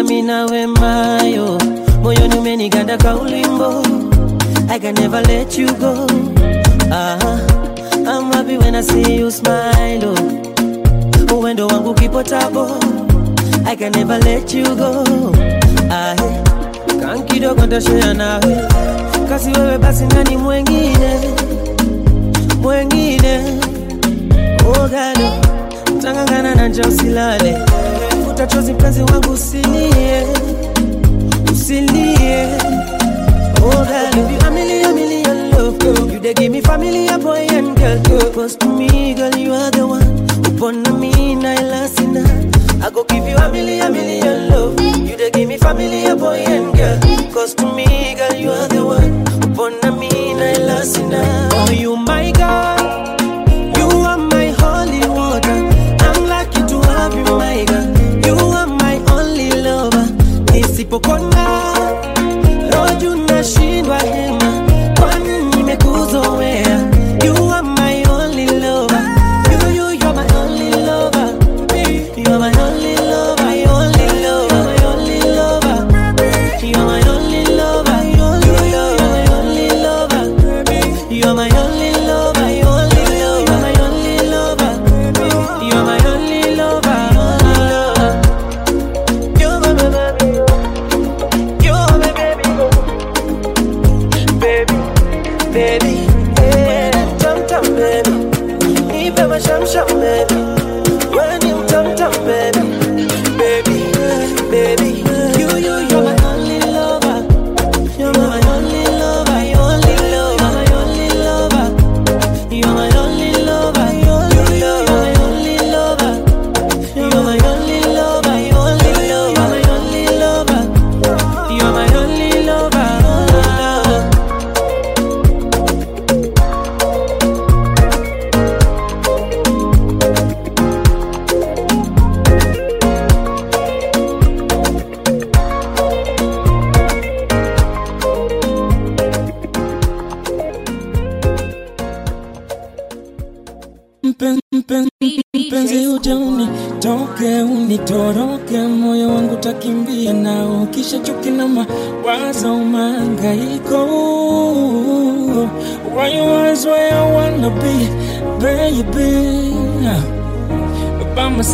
tumepitia mimi na wemayo, moyoni umeniganda kaulimbo. I can never let you go. Ah, I'm happy when I see you smile. Oh. Uwendo wangu kipotabo. I can never let you go. Ah, kan kidogo ntashare nawe, kasi wewe basi nani mwengine mwengine ogado tangangana na nja usilale, futa chozi mpenzi wangu usilie, usilie Oh girl, you a million, million love girl, you dey give me family, a boy and girl. girl. Cause to me, girl, you are the one. Upon me, na elasina. I go give you a million, million love. You dey give me family, a boy and girl. Cause to me, girl, you are the one. Upon me, na elasina. Oh, you my girl.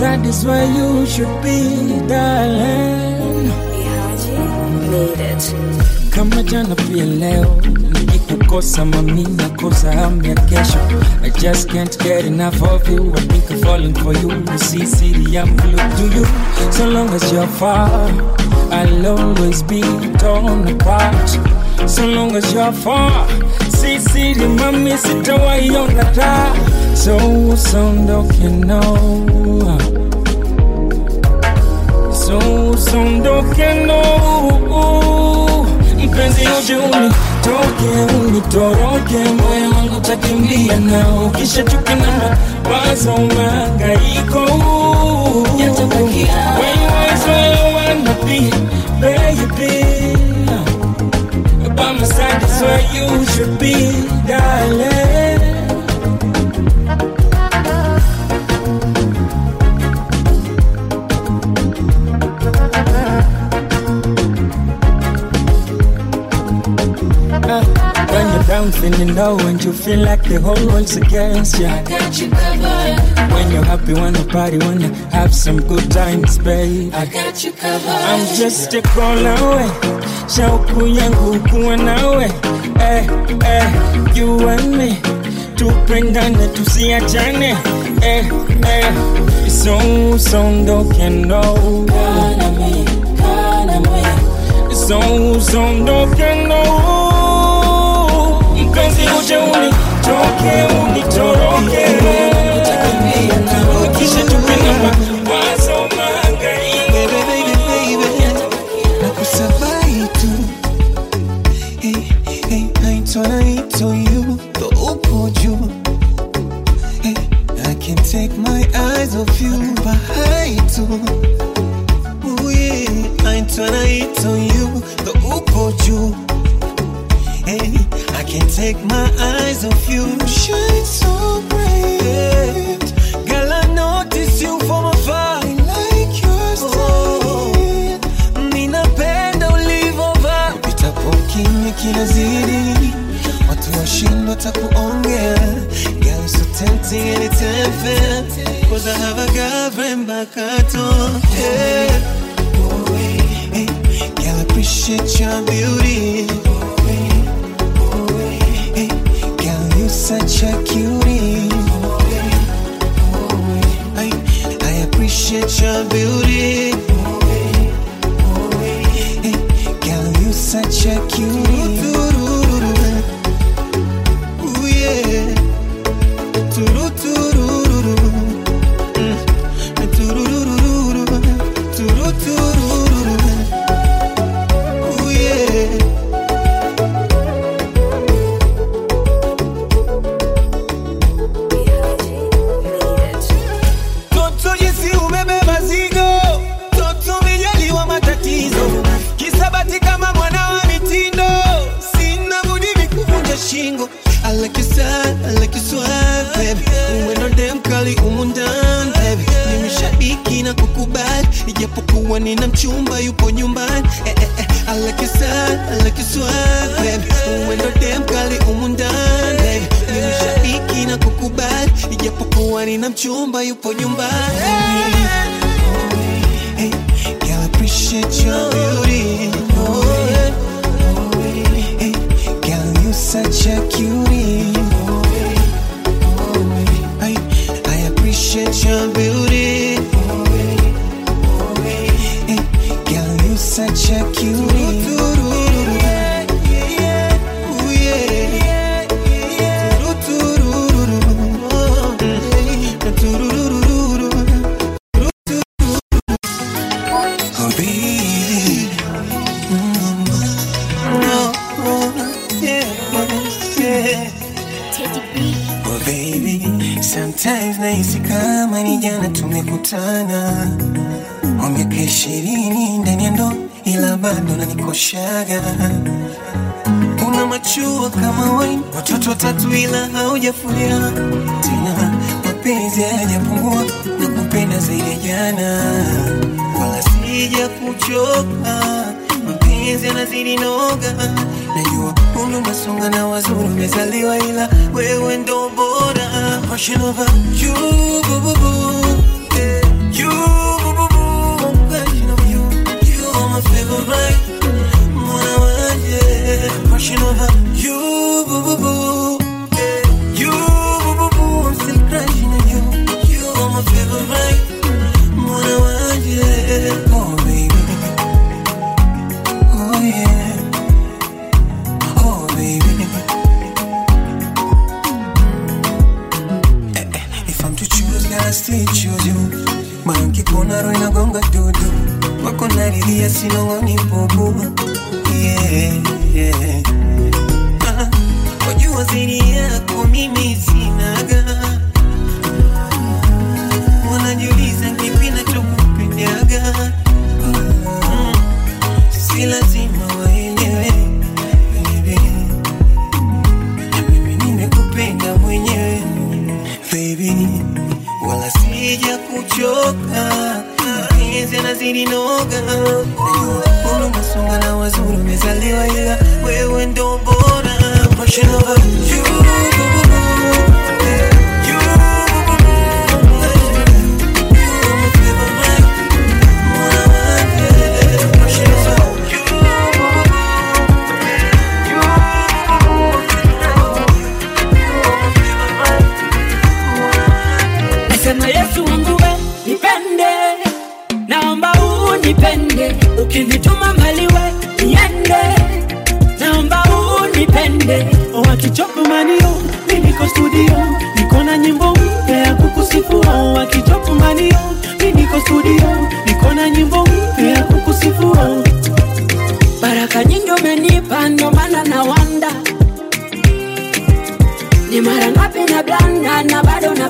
By my where you should be darling. Need it. kama jana pia leo nikikukosa mami nakosa hamu ya kesho. I just can't get enough of you. I think I'm falling for you. You see city I'm glued to you. So long as you're far I'll always be torn apart. So long as you're far See city mami sitawaiona taa So usondoke no usondoke no mpenzi uje unitoke unitoroke moyo wangu takimbia nao kisha chuki na mawazo mangaiko yatabakia Where I wanna be By my side is where you should be darling down, feeling low, and you feel like the whole world's against you. I got you covered. When you're happy, wanna party, wanna have some good times, babe. I got you covered. I'm just a call away. Shauku yangu kuwa nawe. Eh, eh, you and me. Tupendane, tusiachane. Eh, eh. So, usondoke, no. Kana me, kana me. So, usondoke, no. Uje unitoke, unitoroke. Kisha tupende mawazo naitwa you ndo upo juu hey, I can't take my eyes off you bahai tu Ooh, yeah. you washindwa takuongea Girl, so tempting and it's Cause I have a girlfriend back at home I appreciate your beauty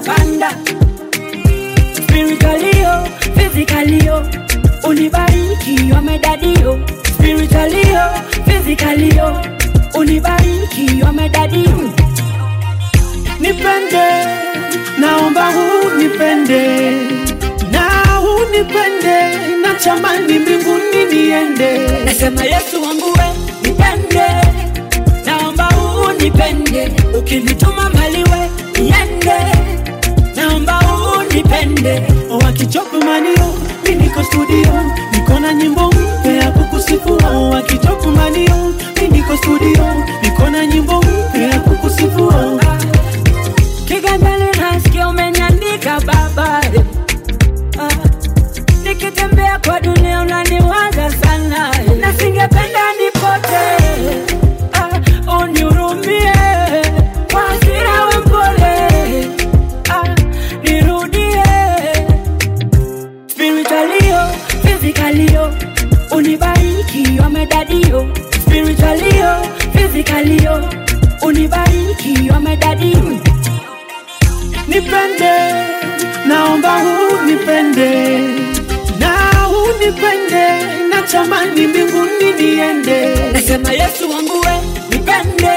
unanipanda spiritualio fisikalio unibariki wamedadio. Spiritualio fisikalio unibariki wamedadio. Nipende naomba unipende. Na unipende natamani mbinguni niende. Nasema yesu wangu nipende. Naomba unipende. Ukinituma mali nipende wakichopa oh, manio, mimi studio, niko na nyimbo mpya ya kukusifu. Oh, wakichopa manio, mimi studio, niko na nyimbo mpya ya kukusifu. Kigandani nasikia umeniandika baba, ah, nikitembea kwa dunia una natamani mbinguni niende, nasema Yesu wangu we nipende,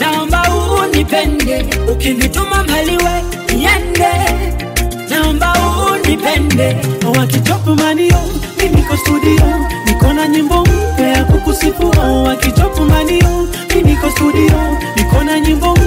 naomba unipende, ukinituma mbali we niende, naomba unipende. Wakitopumani oh, mimi niko studio, niko na nyimbo mpya ya kukusifu. Wakitopumani oh, mimi niko studio, niko na nyimbo mpya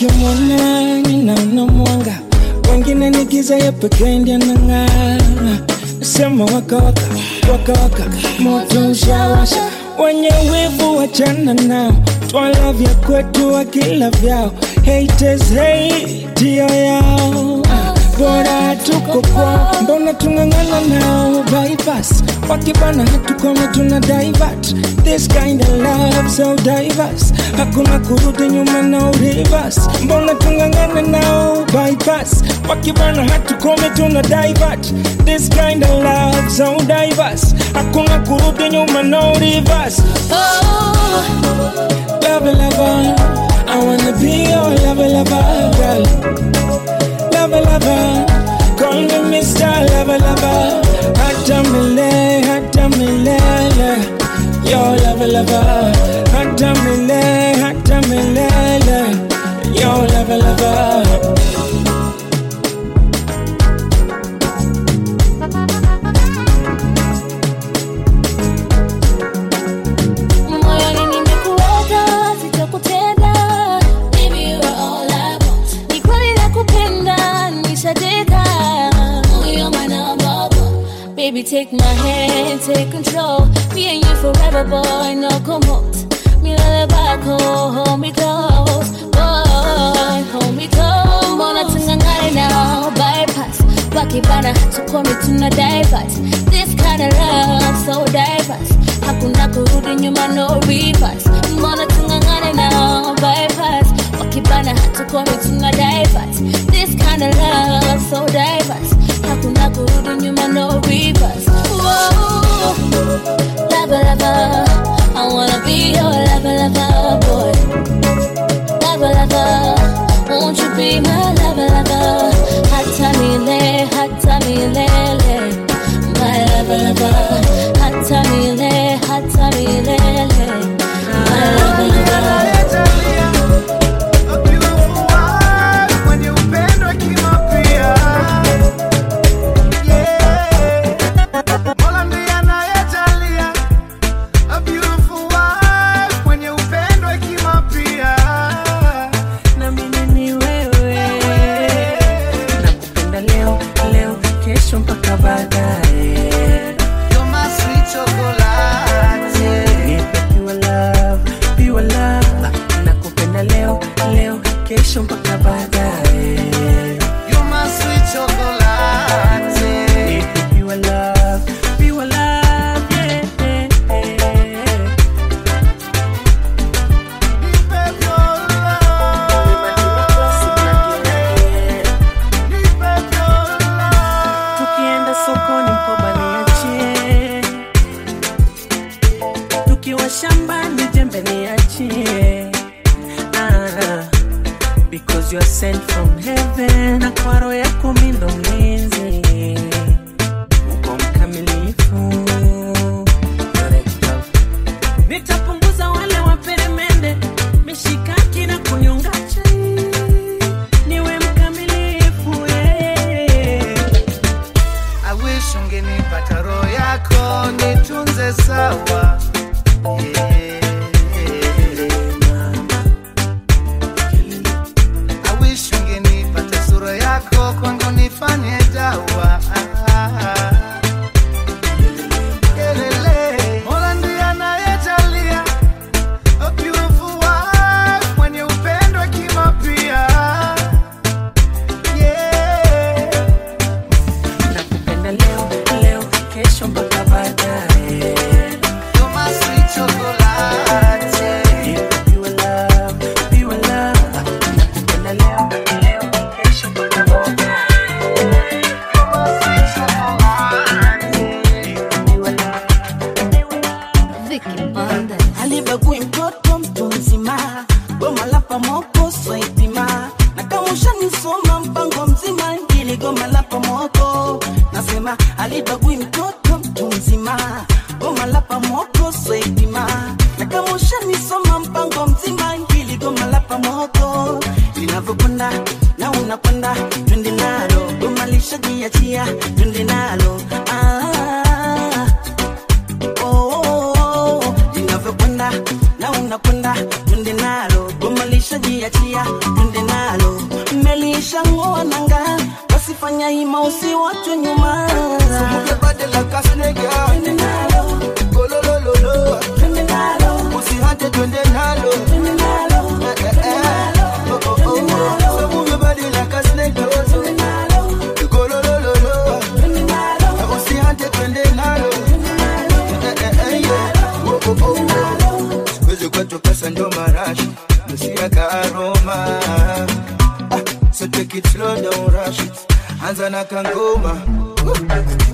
nikimwona ninaona mwanga, wengine ni giza, ya pekee ndiye anang'aa. Sema wakawaka wakawaka, moto ushawasha, wenye wivu wachana nao, twala vya kwetu wakila vyao, haters hate yao. Bora tuko kwao mbona tungangana nao? Bypass. Wakibana hatukome tuna divert this kind of love so diverse. Hakuna kurudi nyuma no reverse. Mbona tungangana nao? Bypass. Wakibana hatukome tuna divert this kind of love so diverse. Hakuna kurudi nyuma no reverse. Oh, lover lover I wanna be your lover lover girl lover lover. Call me Mr. lover lover. Hata milele hata milele your lover lover. Hata milele hata milele your lover lover take my hand, take control. Me and you forever, boy, no come out. Me back, oh, hold me close. Boy, hold me close. Mbona tungangane now, bypass. Wakibana tukome tuna divert. This kind of love, so diverse. Hakuna kurudi nyuma, no reverse. Mbona tungangane now, bypass. Wakibana tukome tuna divert. This kind of love, so diverse. Hakuna kurudi nyuma, no. I wanna be your lover, boy. Won't you be my milele, hata milele. My lover, lover. Hata. My lover. Pesa ndio marashi Msiaka aroma. Ah, So take it slow, don't rush it Anza na kangoma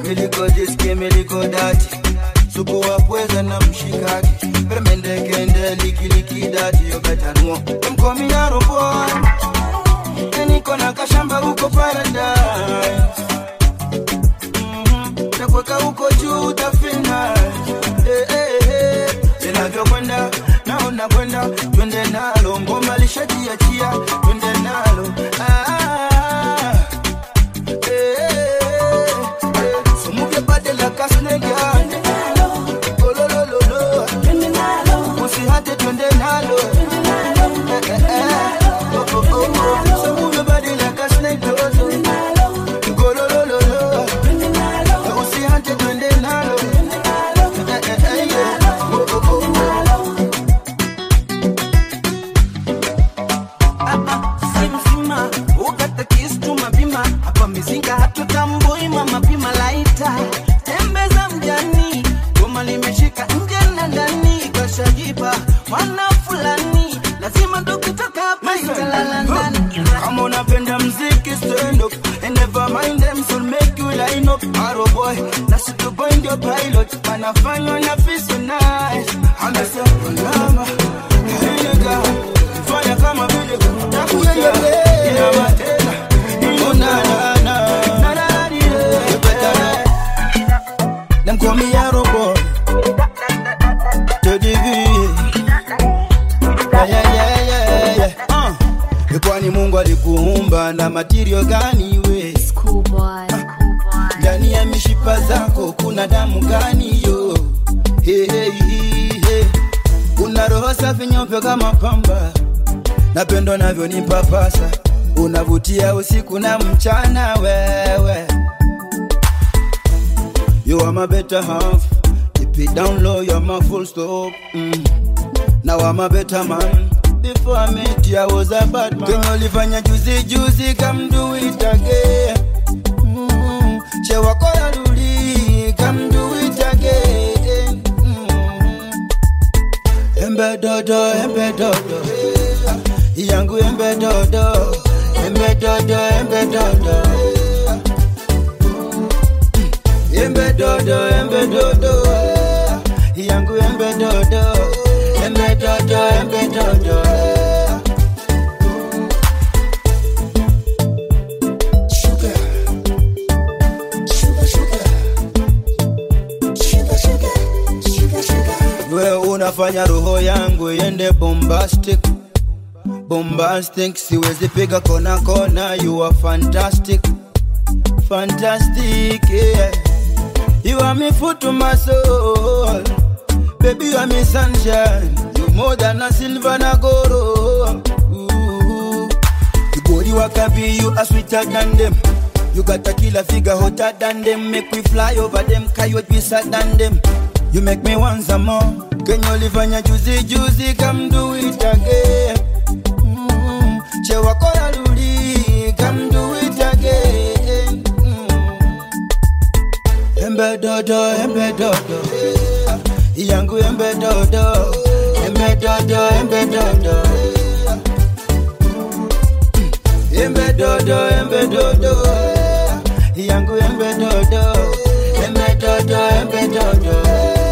Miliko jiski, miliko dati. Supu wa na mshikaki. Permende kende, liki liki dati. You better know Mkomi na robo. Niko na kashamba huko paradise Yeah, yeah. Unavutia usiku na mchana wewe. You are my better half, keep it down low, my full stop. Mm. Now I'm a better man. Before I met you, I was a bad man. Kenye ulifanya juzi juzi, come do it again. Mm. Che wako ya luli, come do it again. Mm. Embe dodo, embe dodo. Yangu embe dodo. Dodo, embe dodo. Embe dodo, embe dodo. Yangu embe dodo. Embe dodo, embe dodo. We unafanya roho yangu iende bombastic bombastic, siwezi piga kona kona. Fantastic, fantastic, yeah. You are me food to my soul, baby. You are me sunshine. You more than a silver and a gold. Ooh. You body wakabi, you are sweeter than them. You got a killer figure hotter than them. Make me fly over them, coyote be sad than them. You make me want some more. Kenye ulifanya juzi juzi, come do it again. Mm. Che wako ya Embe dodo, embe dodo. Yangu embe dodo. Embe dodo, embe dodo. Embe embe dodo. Embe dodo, embe dodo.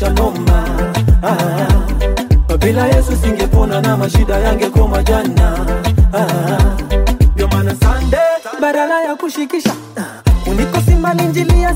maisha noma ah, bila Yesu singepona na mashida yangekoma jana. Ah, ndio sande badala ya kushikisha ah, unikosimba ninjili ya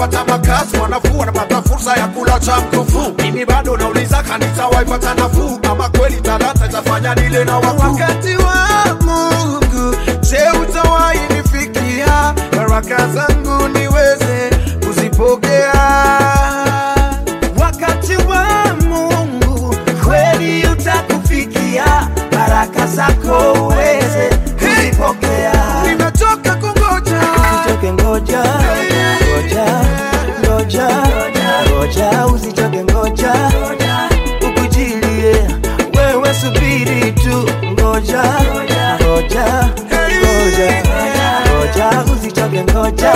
wanapata makazi, wanafuu wanapata fursa ya kula cha mkufu. Mimi bado nauliza, kanisa waipata nafuu ama kweli talanta itafanya nile na wakuu? Wakati wa Mungu, je, utawahi? Baraka zangu niweze kuzipokea ngoja ngoja ngoja ngoja usichoke ngoja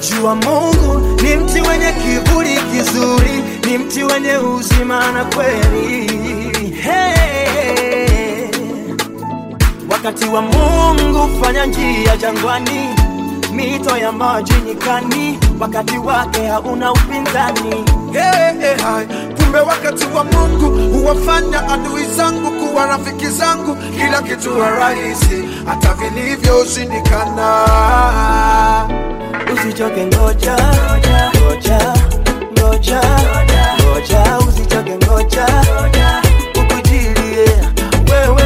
jua Mungu ni mti wenye kivuli kizuri, ni mti wenye uzima na kweli. Wakati wa Mungu fanya njia jangwani, mito ya maji nyikani, wakati wake hauna upinzani. Hey, hey, hai. Kumbe wakati wa Mungu huwafanya adui zangu kuwa rafiki zangu, kila kitu wa rahisi, hata vilivyoshindikana. Usichoke, ngoja ngoja ngoja ngoja usichoke, ngoja, ukujilie wewe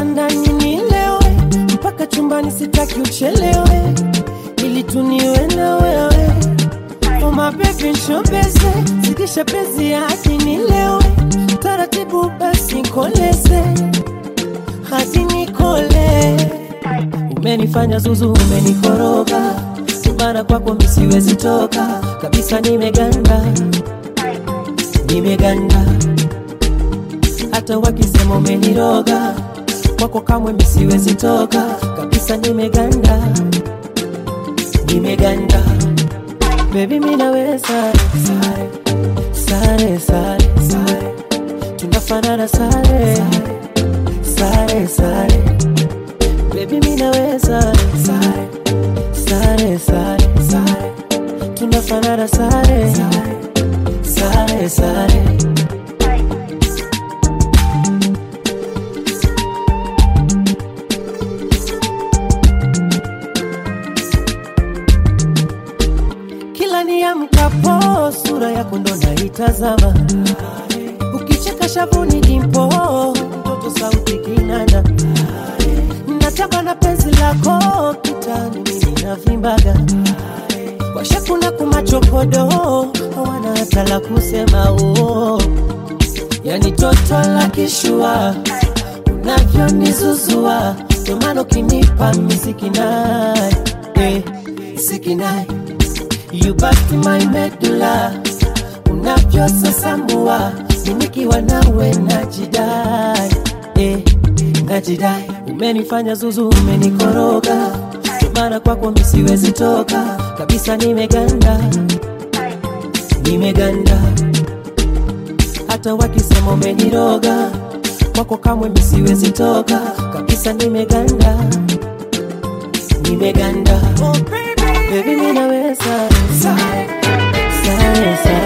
kitandani nilewe mpaka chumbani sitaki uchelewe ili tuniwe na wewe. Oh my baby nshobeze zidisha penzi hadi nilewe taratibu basi koleze hadi nikole. Umenifanya zuzu umenikoroga subara kwako misiwezi toka kabisa nimeganda nimeganda. Hata wakisema umeniroga kwako kamwe misiwezi toka. Kabisa nimeganda. Nimeganda. Bebi minaweza sare sare sare tunafanana sare. Sare sare. Bebi minaweza sare sare sare sare. Tunafanana sare sare sare sura yako ndo naitazama. Ukicheka shavuni dimpo mtoto sauti kinanda. Nataka na penzi lako kitani mimi navimbaga washakuna kumachokodo hawana hata la kusema uo yani toto la kishua unavyonizuzua ndomano ukinipa misikinai eh, sikinai. You bust my medulla unavyosasambua sinikiwa nawe najidai eh, najidai umenifanya zuzu umenikoroga. Maana kwako misiwezi toka. Kabisa nimeganda nimeganda. Hata wakisema umeniroga kwako kamwe misiwezi toka. Kabisa nimeganda nimeganda. Oh, baby. Sare sae, sae, sare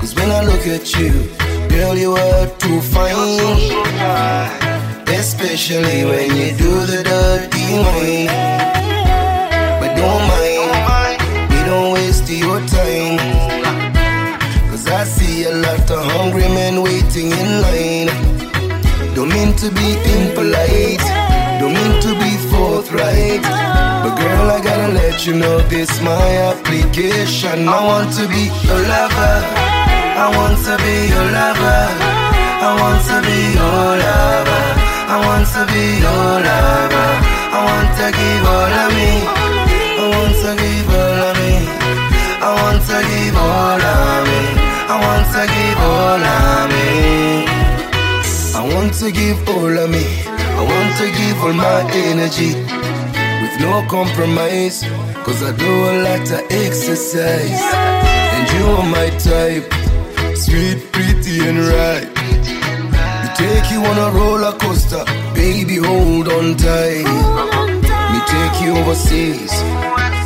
Cause when I look at you, girl, you are too fine. Especially when you do the dirty wine. But don't mind, we don't waste your time. Cause I see a lot of hungry men waiting in line. Don't mean to be impolite, don't mean to be forthright. But girl, I gotta let you know this my application. I want to be your lover. I want to be your lover. I want to be your lover. I want to be your lover. I want to give all of me. I want to give all of me. I want to give all of me. I want to give all of me. I want to give all of me. I want to give all my energy with no compromise. Cause I do a lot of exercise. And you are my type. Sweet, pretty, and right. We take you on a roller coaster. Baby, hold on tight. Me take you overseas.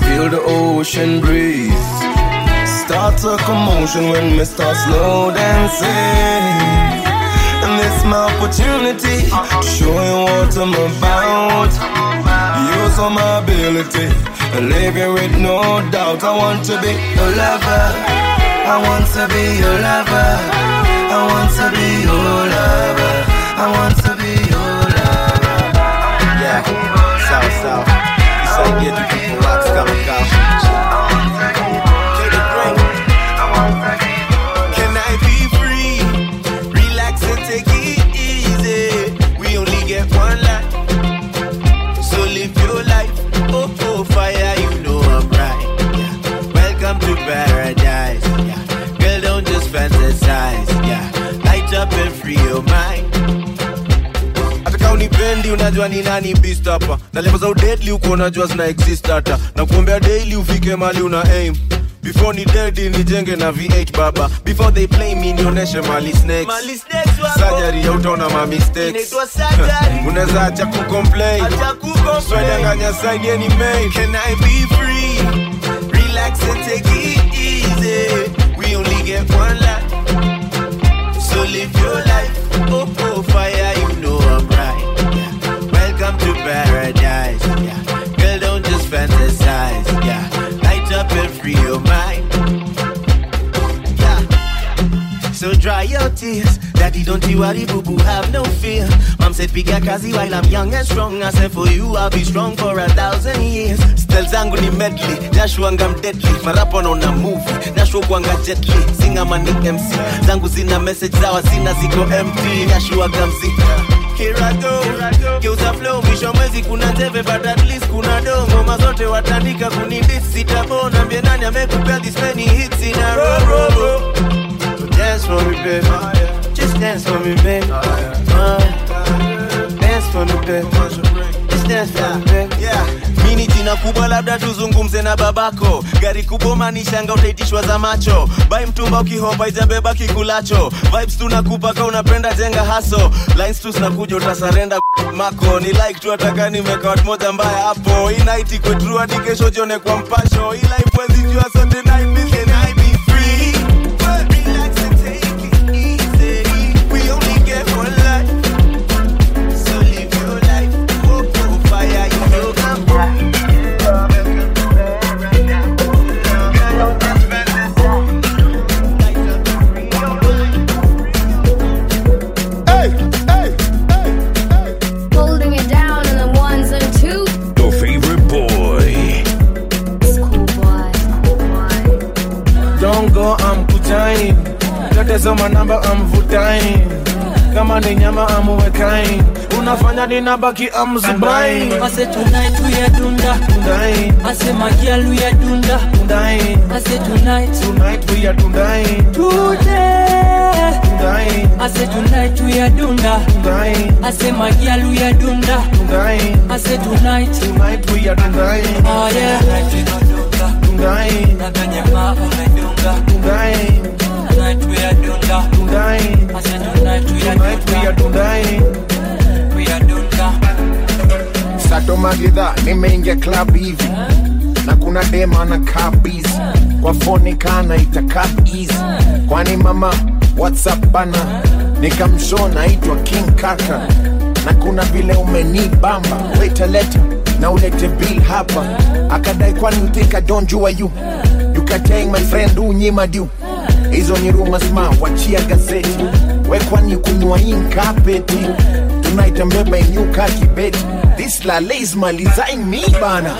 Feel the ocean breeze. Start a commotion when me start slow dancing. And this my opportunity to show you what I'm about. Use all my ability you with no doubt. I want to be your lover. I want to be your lover. I want to be your lover. I want to be your lover. Yeah, south, south. It's like get the people rocks coming out. Up and free your mind. unipendi unajua ni nani beast hapa. Na level za udedli uko unajua zina exist hata. Na kuombea daily ufike mali una aim. Before ni dedi nijenge na v8 baba. Before they play me nionyeshe mali snakes. Mali snakes sajari ya utaona ma mistakes. (laughs) Unaweza acha Acha swedanganya side any main. Can I be free? Relax and take it easy. We only get one life. So live your life. Oh, oh, fire, you know I'm right. Yeah. Welcome to paradise. Yeah. Girl, don't just fantasize. Yeah. Light up and free your mind. So dry your tears. Daddy, don't you worry, boo boo, have no fear. Mom said, piga kazi while I'm young and strong. I said, for you, I'll be strong for a thousand years. Still zangu ni medley, Joshua ngam deadly. Marapo na movie, Joshua kwanga jetly. Singa mani MC, zangu zina message zawa zina ziko empty. Joshua gamzi. Here I go, geuza flow, mwisho mwezi kuna teve but at least kuna do ngoma zote watandika kunidis sitabona mbie nani amekupea this many hits. Dance for me, baby. Just dance for me, baby. Uh, dance for me. Yeah. mini jina kubwa labda tuzungumze na babako. Gari kubwa manishanga utaitishwa za macho. Bai mtumba ukihopa ijabeba kikulacho. Vibes tunakupaka unapenda jenga haso lines tu zinakuja utasarenda mako. Ni like tu ataka nimeka moja mbaya hapo. Inaiti hadi kesho jione kwa mpasho. Jua Sunday night miss Tetezoma namba amvutain. Kama ni nyama amuwekain. Unafanya ninabaki amzubain. Ase tonight we are dunda. Dundain. Ase we are dunda. Dundain. Ase tonight. Tonight we are dundain. Today. Dundain. Ase tonight we are dunda. Dundain. Ase we are dunda. Dundain. Ase tonight. Tonight we are dundain. Oh yeah. Dundain. Umedunga. Dundain. Tonight we are dunda. Tonight we are Tonight we are dundain. We are dunda. sato magidha nimeingia club hivi. Na kuna dema na kabis kwa foni kana itakaa easy kwani mama whatsapp bana? Nikamshona aitwa king kaka. Na kuna vile umenibamba. Wetaleta na ulete bill hapa. Akadai kwani utika donjua yu tell my friend unyima hizo ni rumors ma wachia gazeti. Wekwani kunywa inkapeti tunaitembeba inyuka kibeti this lale is malizain mi bana.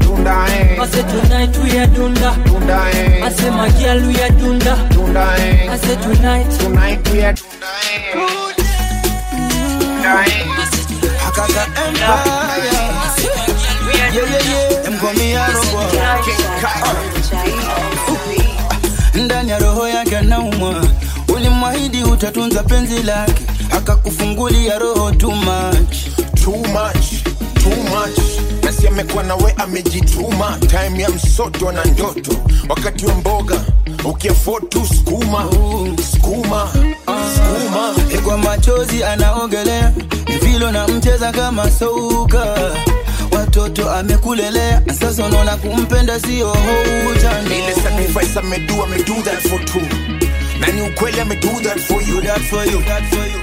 Tundae Ase tonight we are dunda. tundae Ase magial we are dunda. tundae Ase tonight. tonight we are Hakaka Empire. Yeah, yeah, yeah. Them call me Arrow Boy. Utatunza penzi lake akakufungulia roho too much. Too much too much. Nasi amekuwa nawe amejituma. Time ya msoto na ndoto. Wakati wa mboga ukiafo tu skuma. Skuma skuma. Kwa machozi anaogelea. Vilo na mcheza kama souka watoto amekulelea. Sasa unaona kumpenda sio ile sacrifice amedu amedu that for two na ni ukweli amedu that for you that for you that for you.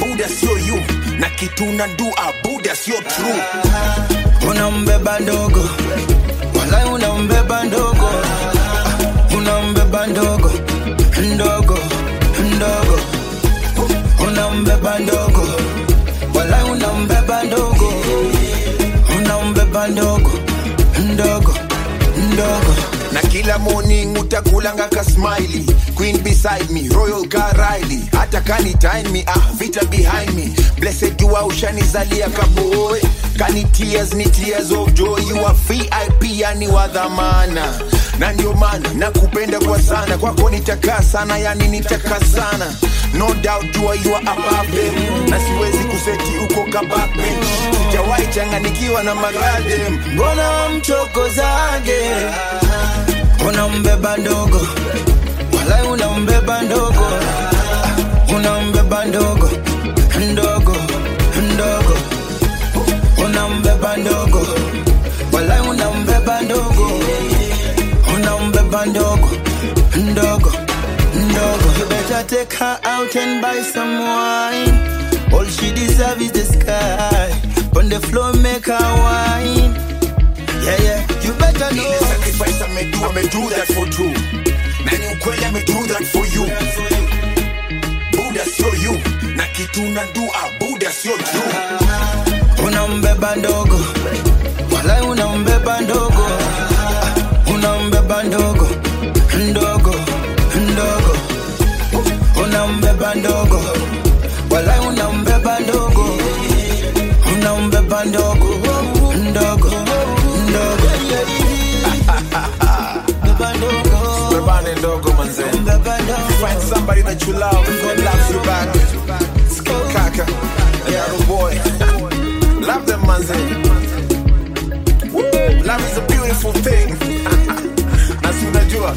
Buda sio you na kitu na do a buda sio true. Unambeba ndogo walai unambeba ndogo kila morning utakulanga ka smiley. Queen beside me royal garaili hata kani time me ah vita behind me. Blessed you ushanizalia kaboy kani tears ni tears of joy. You are vip yani wa dhamana. Na ndio maana nakupenda kwa sana. Kwako nitakaa sana yani nitakaa sana. No doubt you are, you are above na siwezi kuseti uko backbench sijawahi changanikiwa na magadem mbona mchokozage unambeba ndogo. Walai unambeba ndogo. Unambeba ndogo. Ndogo ndogo. Unambeba ndogo. Walai unambeba ndogo. Unambeba ndogo. Ndogo ndogo. You better take her out and buy some wine. All she deserve is the sky. On the floor make her wine yeah yeah. You better know. The sacrifice I may do, I may do that for true. Na ni ukweli do that for you. Buda sio you. Na kitu na do a buda sio true. Unambeba ndogo Find somebody that you love that loves you back. Skin kaka Yaro boy. Love them manze Woo! Love is a beautiful thing. Na si unajua